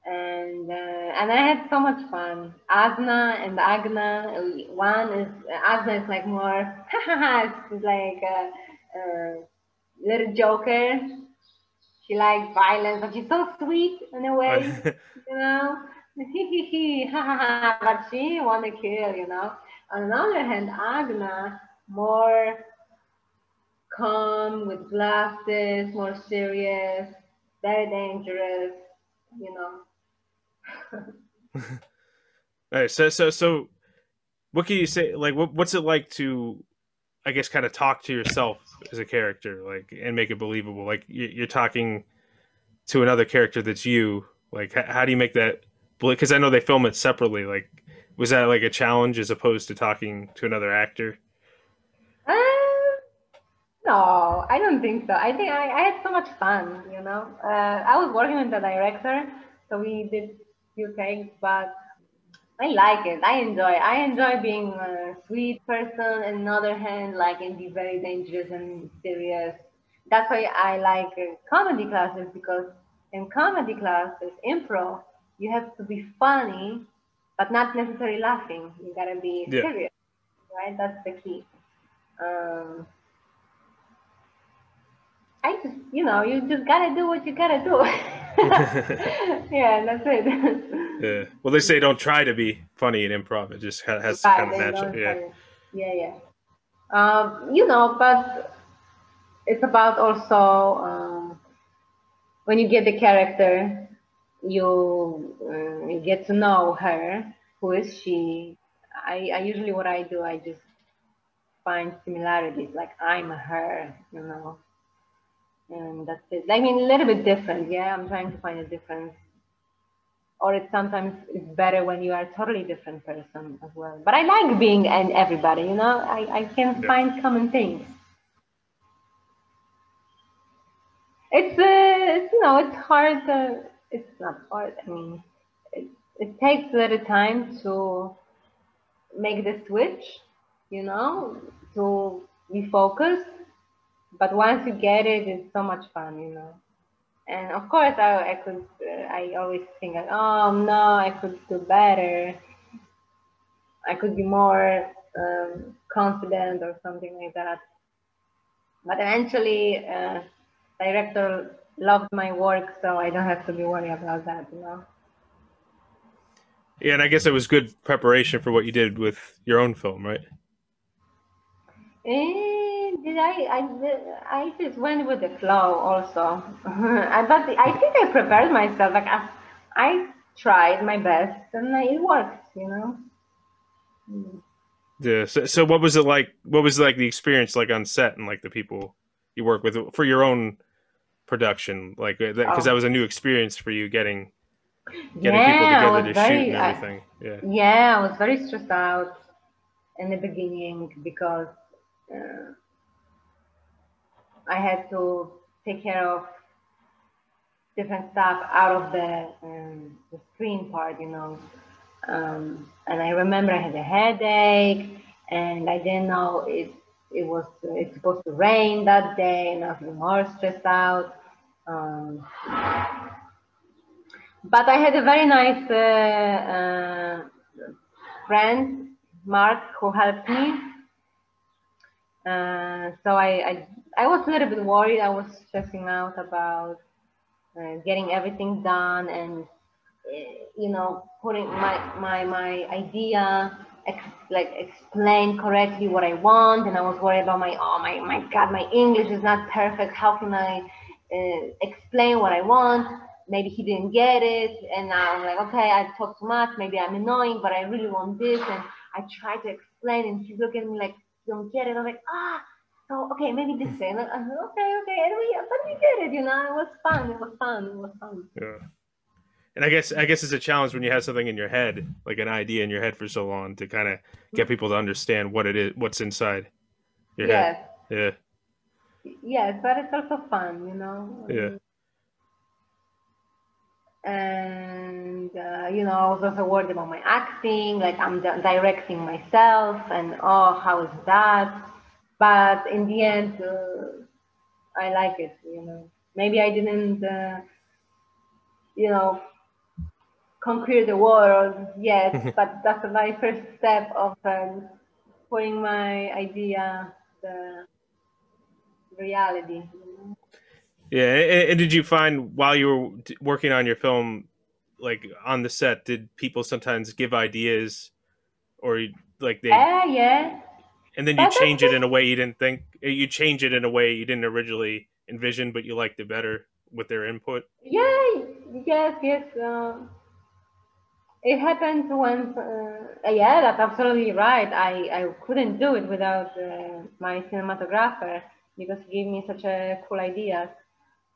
And uh, and I had so much fun. Asna and Agna. One is Asna is like more. She's like a, a little joker. She likes violence, but she's so sweet in a way you know, hee hee hee, ha ha ha, but she wanna kill, you know. On the other hand, Agna, more calm, with glasses, more serious, very dangerous, you know. All right, so so so what can you say like what, what's it like to i guess kind of talk to yourself as a character like and make it believable like you- you're talking to another character that's you like how do you make that because i know they film it separately like was that like a challenge as opposed to talking to another actor Uh, no, No, I don't think so. I think I, I had so much fun, you know. Uh, I was working with the director, so we did few takes, but I like it. I enjoy. I enjoy being a sweet person, and on the other hand, like and be very dangerous and serious. That's why I like uh, comedy classes because in comedy classes, improv, you have to be funny, but not necessarily laughing. You gotta be Yeah. serious, right? That's the key. Um, I just, you know, you just gotta do what you gotta do. yeah, that's it. Yeah. Well, they say don't try to be funny in improv. It just ha- has Right, kind of natural. don't Yeah. yeah, yeah. Um, you know, but it's about also um, when you get the character, you uh, you get to know her. Who is she? I, I usually what I do, I just find similarities. Like I'm her, you know, and that's it. I mean, a little bit different. Yeah, I'm trying to find a difference or it's sometimes it's better when you are a totally different person as well. But I like being and everybody, you know. I, I can Yeah. find common things. It's uh, it's you know it's hard. To, it's not hard. I mean, it, it takes a little time to make the switch, you know, to be focused. But once you get it, it's so much fun, you know. And of course I, I could uh, I always think like, oh no I could do better. I could be more um, confident or something like that. But eventually uh, director loved my work so I don't have to be worried about that you know. Yeah, and I guess it was good preparation for what you did with your own film, right? Eh, did I, I, I just went with the flow also. I, but I think I prepared myself. Like I, I tried my best and it worked, you know. Mm. Yeah. So, so what was it like? What was like the experience like on set and like the people you work with for your own production? Like because that, 'cause Oh. that was a new experience for you getting getting yeah, people together to very, shoot and I- everything. yeah. Yeah, I was very stressed out in the beginning because uh, I had to take care of different stuff out of the um, the screen part, you know. Um, and I remember I had a headache, and I didn't know it it was it's supposed to rain that day, and I was more stressed out. Um, but I had a very nice uh, uh, friend, Mark, who helped me. Uh, so I, I, I was a little bit worried. I was stressing out about uh, getting everything done and, uh, you know, putting my, my, my idea, ex- like explain correctly what I want. And I was worried about my, oh my, my God, my English is not perfect. How can I uh, explain what I want? maybe he didn't get it and i'm like okay i talk too much maybe i'm annoying but i really want this and i try to explain and he's looking at me like don't get it i'm like ah so okay maybe this like, "Uh, okay okay. And we but we did it you know. It was fun. It was fun. It was fun. Yeah. And I guess I guess it's a challenge when you have something in your head, like an idea in your head for so long, to kind of get people to understand what it is, what's inside your yes head. yes but it's also fun you know. Yeah. and uh, you know I was also worried about my acting like I'm di- directing myself and oh how is that but in the end uh, I like it you know maybe I didn't uh, you know conquer the world yet but that's my first step of um, putting my idea the reality? Yeah. And, and did you find while you were working on your film, like on the set, did people sometimes give ideas, or like they, yeah yeah and then you that's change it in a way you didn't think, you change it in a way you didn't originally envision, but you liked it better with their input. Yeah, yes, yes. Um, it happened once. Uh, yeah, that's absolutely right. I, I couldn't do it without uh, my cinematographer because he gave me such a cool idea.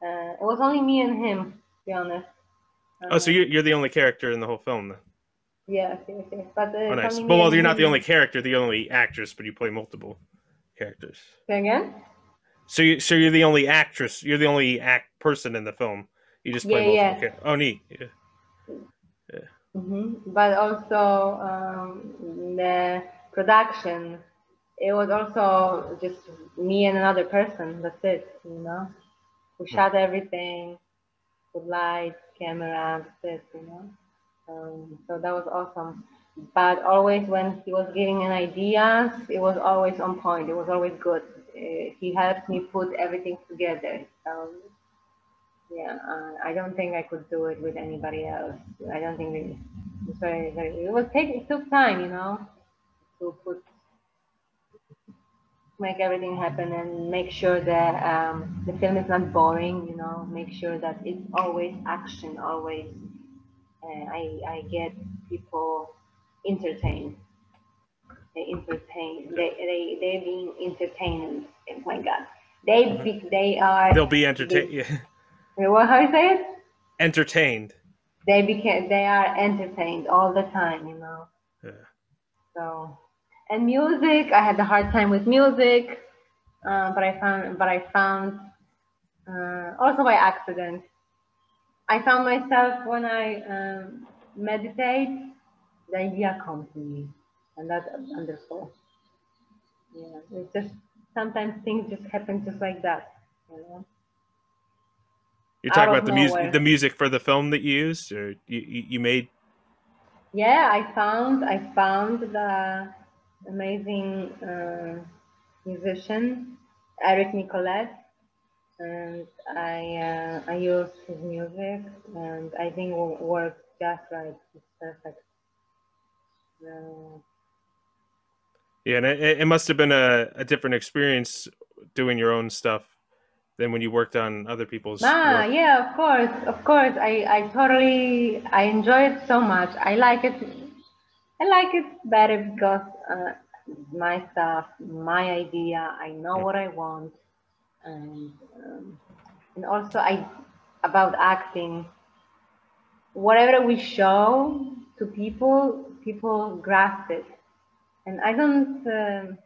Uh, it was only me and him, to be honest. Oh, so Uh, you're, you're the only character in the whole film then. Yes, yes, yes. But uh, Oh, nice. only Well, you're not the only character, the only actress, but you play multiple characters. Say again? So you so you're the only actress. You're the only act person in the film. You just play Yeah, multiple. Yeah. Oh, neat. Yeah. hmm But also um, the production, it was also just me and another person. That's it, you know. We shot everything with lights, camera, that's it, you know. Um, so that was awesome. But always when he was giving an ideas, it was always on point. It was always good. Uh, he helped me put everything together. So yeah, uh, I don't think I could do it with anybody else. I don't think it, it's very, very, it was take, it took time, you know, to put, make everything happen and make sure that um, the film is not boring, you know, make sure that it's always action, always. I, I get people entertained. They entertain, they, they, they being entertained. Oh my God. They, be, they are, They'll be entertained. Yeah. what, how do you say it? Entertained. they became they are entertained all the time you know Yeah. so and music i had a hard time with music uh, but i found but i found uh, also by accident i found myself when i um, meditate the idea comes to me and that's wonderful. Yeah it's just sometimes things just happen just like that you know? You're talking about the music, the music for the film that you used, or you you, you made. yeah i found i found the amazing uh, musician eric nicolette and i uh, i used his music and i think it worked just right it's perfect Uh, Yeah, and it, it must have been a, a different experience doing your own stuff than when you worked on other people's. Ah, work. yeah, of course, of course. I, I totally, I enjoy it so much. I like it. I like it better because uh, my stuff, my idea. I know what I want, and um, and also I about acting. Whatever we show to people, people grasp it, and I don't. um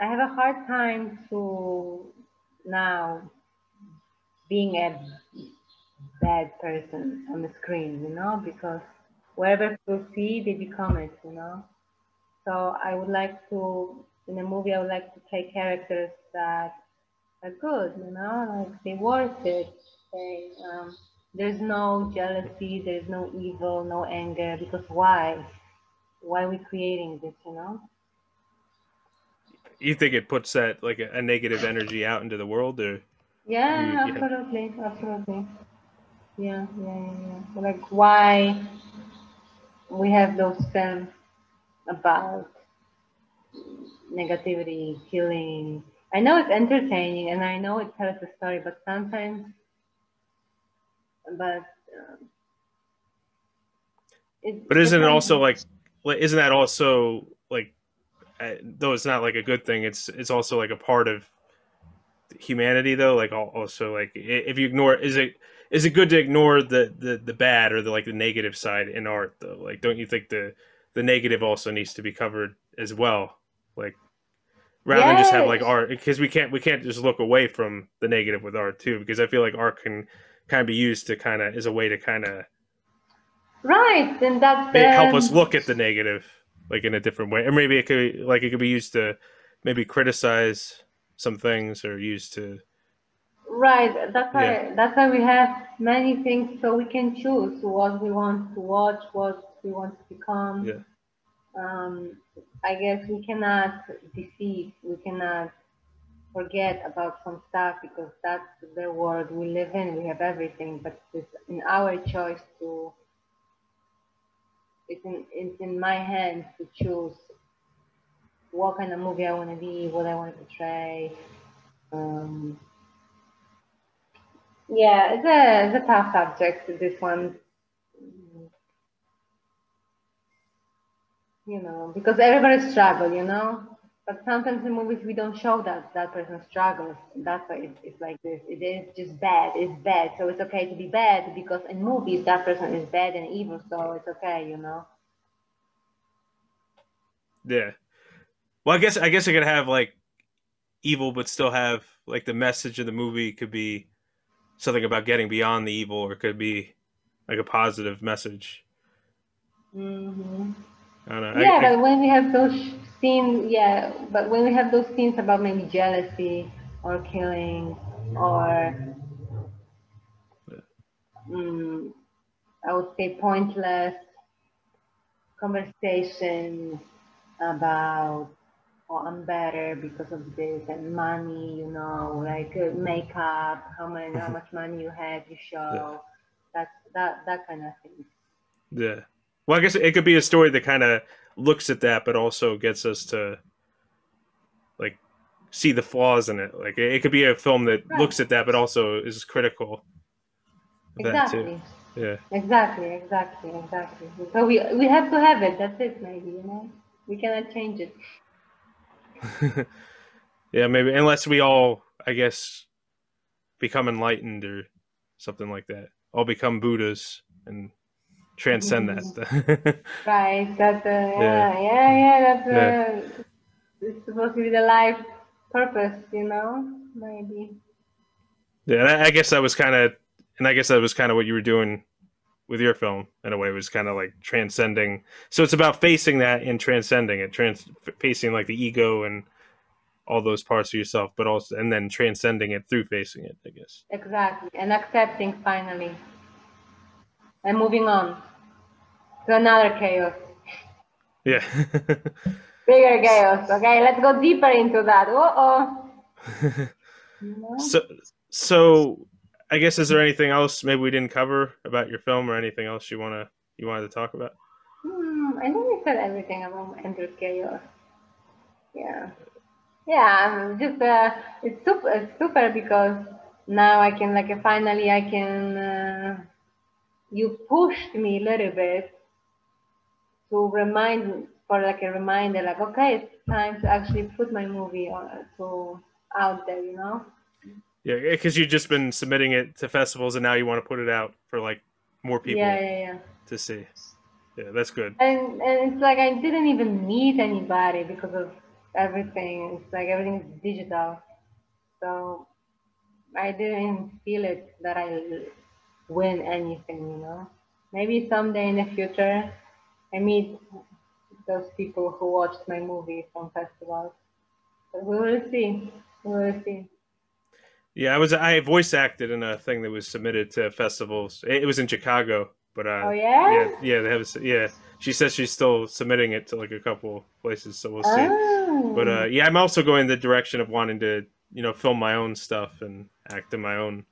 I have a hard time to now being a bad person on the screen, you know, because wherever people see, they become it, you know. So I would like to, in a movie, I would like to play characters that are good, you know, like they worth it. They, um, there's no jealousy, there's no evil, no anger, because why? Why are we creating this, you know? You think it puts that like a, a negative energy out into the world, or Yeah, yeah. absolutely, absolutely. Yeah, yeah, yeah, yeah. Like why we have those films about negativity, killing. I know it's entertaining and I know it tells a story, but sometimes, but um, it, but isn't it also like, like, isn't that also like, uh, though it's not like a good thing, it's it's also like a part of humanity though. Like also like if you ignore, is it is it good to ignore the the the bad or the like the negative side in art though? Like, don't you think the the negative also needs to be covered as well? Like rather than just have like art because we can't we can't just look away from the negative with art too because I feel like art can kind of be used to kind of as a way to kind of right, then that's may help us um, look at the negative like in a different way or maybe it could like it could be used to maybe criticize some things or used to Right. That's why Yeah. that's why we have many things so we can choose what we want to watch, what we want to become. Yeah. Um, I guess we cannot deceive, we cannot forget about some stuff because that's the world we live in. We have everything, but it's in our choice to. It's in it's in my hands to choose what kind of movie I want to be, what I want to portray. Um, yeah, it's a, it's a tough subject, this one. You know, because everybody struggles, you know? But sometimes in movies we don't show that that person struggles. That's why it's, it's like this. It is just bad. It's bad. So it's okay to be bad because in movies that person is bad and evil. So it's okay, you know? yeah well i guess i guess i could have like evil but still have like the message of the movie could be something about getting beyond the evil or it could be like a positive message hmm i don't know Yeah, I- but when we have those scenes, yeah, but when we have those scenes about maybe jealousy or killing or, mm, I would say pointless conversations about, oh, I'm better because of this and money, you know, like uh, makeup, how many, how much money you have, you show, that that that kind of thing. Yeah. Well, I guess it could be a story that kind of looks at that, but also gets us to like see the flaws in it. Like it, it could be a film that Right. looks at that, but also is critical. of that too. Exactly. Yeah. Exactly, exactly, exactly. So we we have to have it. That's it, maybe you know. We cannot change it. yeah. Maybe unless we all, I guess, become enlightened or something like that. All become Buddhas and transcend that. Right. That's uh, Yeah. yeah, yeah, yeah. That's Yeah. it's supposed to be the life purpose, you know. Maybe. yeah. and I I guess that was kind of, and I guess that was kind of what you were doing with your film in a way. It was kind of like transcending. So it's about facing that and transcending it, trans facing like the ego and all those parts of yourself, but also and then transcending it through facing it. I guess. Exactly, and accepting finally, and moving on to another chaos, Yeah. bigger chaos. Okay, let's go deeper into that. Uh oh. So so I guess is there anything else maybe we didn't cover about your film or anything else you wanna you wanted to talk about? Hmm, I think we said everything about Enter Chaos. Yeah. Yeah, just uh, it's super, it's super because now I can like finally I can. Uh, you pushed me a little bit to remind for like a reminder, like okay, it's time to actually put my movie on to out there, you know. Yeah, because you've just been submitting it to festivals and now you want to put it out for like more people Yeah, yeah, yeah. to see. Yeah, that's good. and and it's like I didn't even meet anybody because of everything. It's like everything is digital, so I didn't feel it that I win anything. You know, maybe someday in the future I meet those people who watched my movie from festivals. But we will see. We will see. Yeah, I was I voice acted in a thing that was submitted to festivals. It, it was in Chicago, but uh, Oh yeah. yeah, yeah, they have. Yeah, she says she's still submitting it to like a couple places, so we'll see. Oh. But uh, yeah, I'm also going the direction of wanting to, you know, film my own stuff and act in my own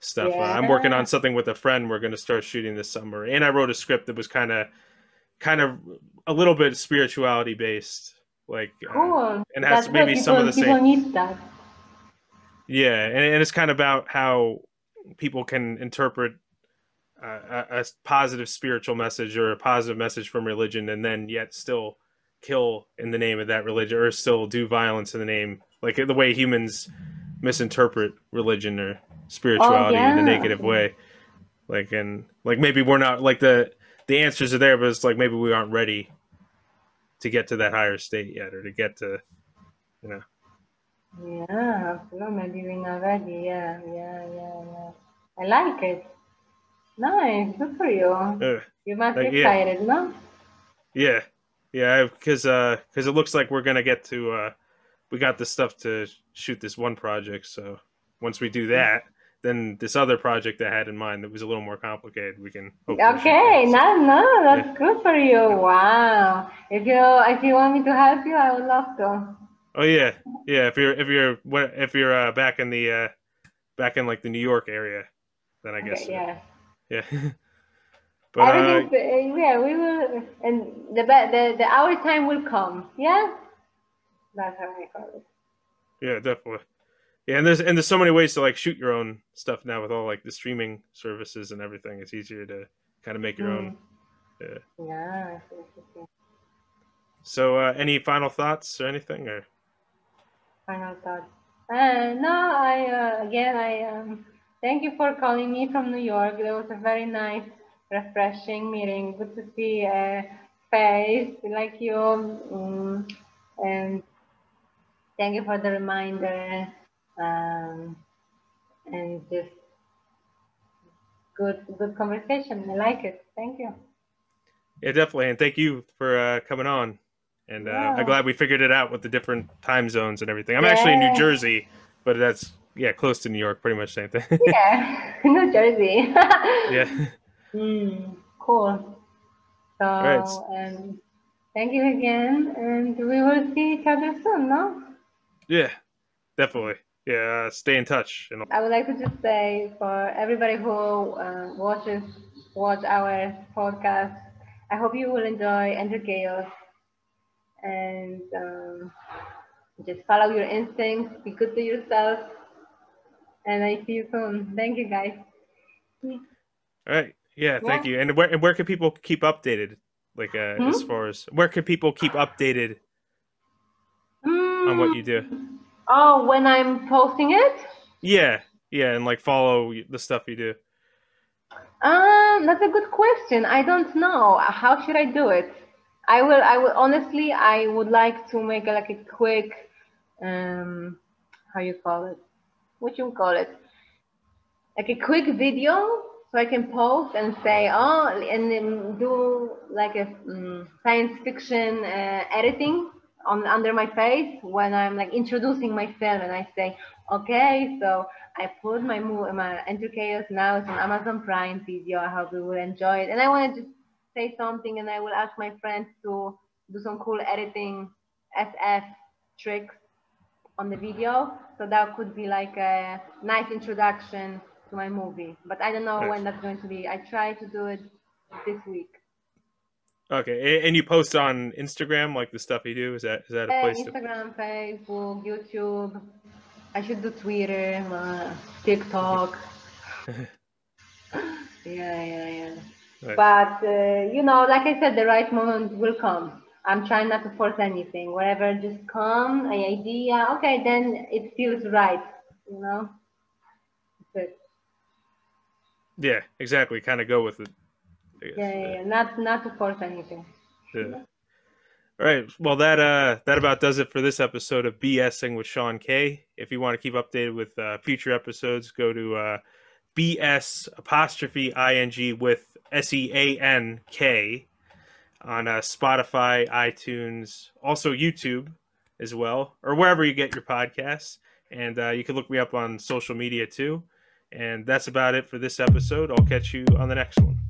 stuff. Uh, I'm working on something with a friend. We're going to start shooting this summer, and I wrote a script that was kind of, kind of a little bit spirituality based, like, uh, and has That's maybe good. some of the same- need that. yeah, and, and it's kind of about how people can interpret uh, a, a positive spiritual message or a positive message from religion, and then yet still kill in the name of that religion, or still do violence in the name, like the way humans misinterpret religion or spirituality in a negative way. Like and like maybe we're not like the the answers are there, but it's like maybe we aren't ready to get to that higher state yet, or to get to you know. Yeah, absolutely. Maybe we're not ready. Yeah, yeah, yeah, yeah. I like it. Nice. Good for you. Uh, You must be Like, yeah. excited, no? Yeah, yeah, because uh because it looks like we're gonna get to uh, we got the stuff to shoot this one project. So once we do that, then this other project I had in mind that was a little more complicated, we can. Okay, no, no, that's good for you. Wow. If you if you want me to help you, I would love to. Oh yeah, yeah. If you're if you're if you're uh, back in the uh, back in like the New York area, then I guess Okay, yeah. yeah. but uh, uh, yeah, we will, and the the the our time will come. Yeah, that's how I call it. yeah, definitely. Yeah, and there's and there's so many ways to like shoot your own stuff now with all like the streaming services and everything. It's easier to kind of make your own. Yeah. Mm. Yeah. I see what you're saying. So, uh, any final thoughts or anything? Or final thoughts. Uh, no, I uh, again I um thank you for calling me from New York. That was a very nice, refreshing meeting. Good to see a face like you, um, and thank you for the reminder. Um, and just good, good conversation. I like it. Thank you. Yeah, definitely. And thank you for uh, coming on. And uh, Yeah. I'm glad we figured it out with the different time zones and everything. I'm actually in New Jersey, but that's yeah, close to New York, pretty much same thing. Yeah, New Jersey. yeah. Mm, cool. So, right. um, thank you again, and we will see each other soon, no? Yeah. Definitely. Yeah. Stay in touch. I would like to just say for everybody who uh, watches watch our podcast, I hope you will enjoy Enter Chaos and um, just follow your instincts, be good to yourself, and I see you soon. Thank you, guys. all right. Yeah. Thank Yeah. you. And where and where can people keep updated? Like uh, as Hmm? far as where can people keep updated on what you do? Oh, when I'm posting it? Yeah. Yeah. And like follow the stuff you do. Um, that's a good question. I don't know. How should I do it? I will. I will. Honestly, I would like to make a, like a quick, um, how you call it? What you call it? Like a quick video, so I can post and say, oh, and then do like a um, science fiction uh, editing on under my face when I'm like introducing my film, and I say, okay, so I put my movie, my Enter Chaos now. It's on Amazon Prime Video. I hope you will enjoy it. And I want to just say something, and I will ask my friends to do some cool editing SF tricks on the video. So that could be like a nice introduction to my movie. But I don't know Nice. when that's going to be. I try to do it this week. Okay. And you post on Instagram like the stuff you do. Is that is that a Uh, place to? Instagram, Facebook, YouTube. I should do Twitter, uh, TikTok. yeah, yeah, yeah. Right. But uh, you know, like I said, the right moment will come. I'm trying not to force anything. Whatever just come, an idea, okay, then it feels right. You know. It. Yeah. Exactly. Kind of go with it. I guess. Yeah, yeah, yeah. Not not to force anything. Yeah. All right. Well, that uh, that about does it for this episode of BSing with Sean K. If you want to keep updated with uh, future episodes, go to uh, BS apostrophe ing with S E A N K on uh, Spotify, iTunes, also YouTube as well, or wherever you get your podcasts. And uh, you can look me up on social media too. And that's about it for this episode. I'll catch you on the next one.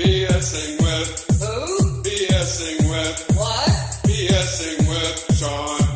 BSing with who? BSing with what? BSing with Sean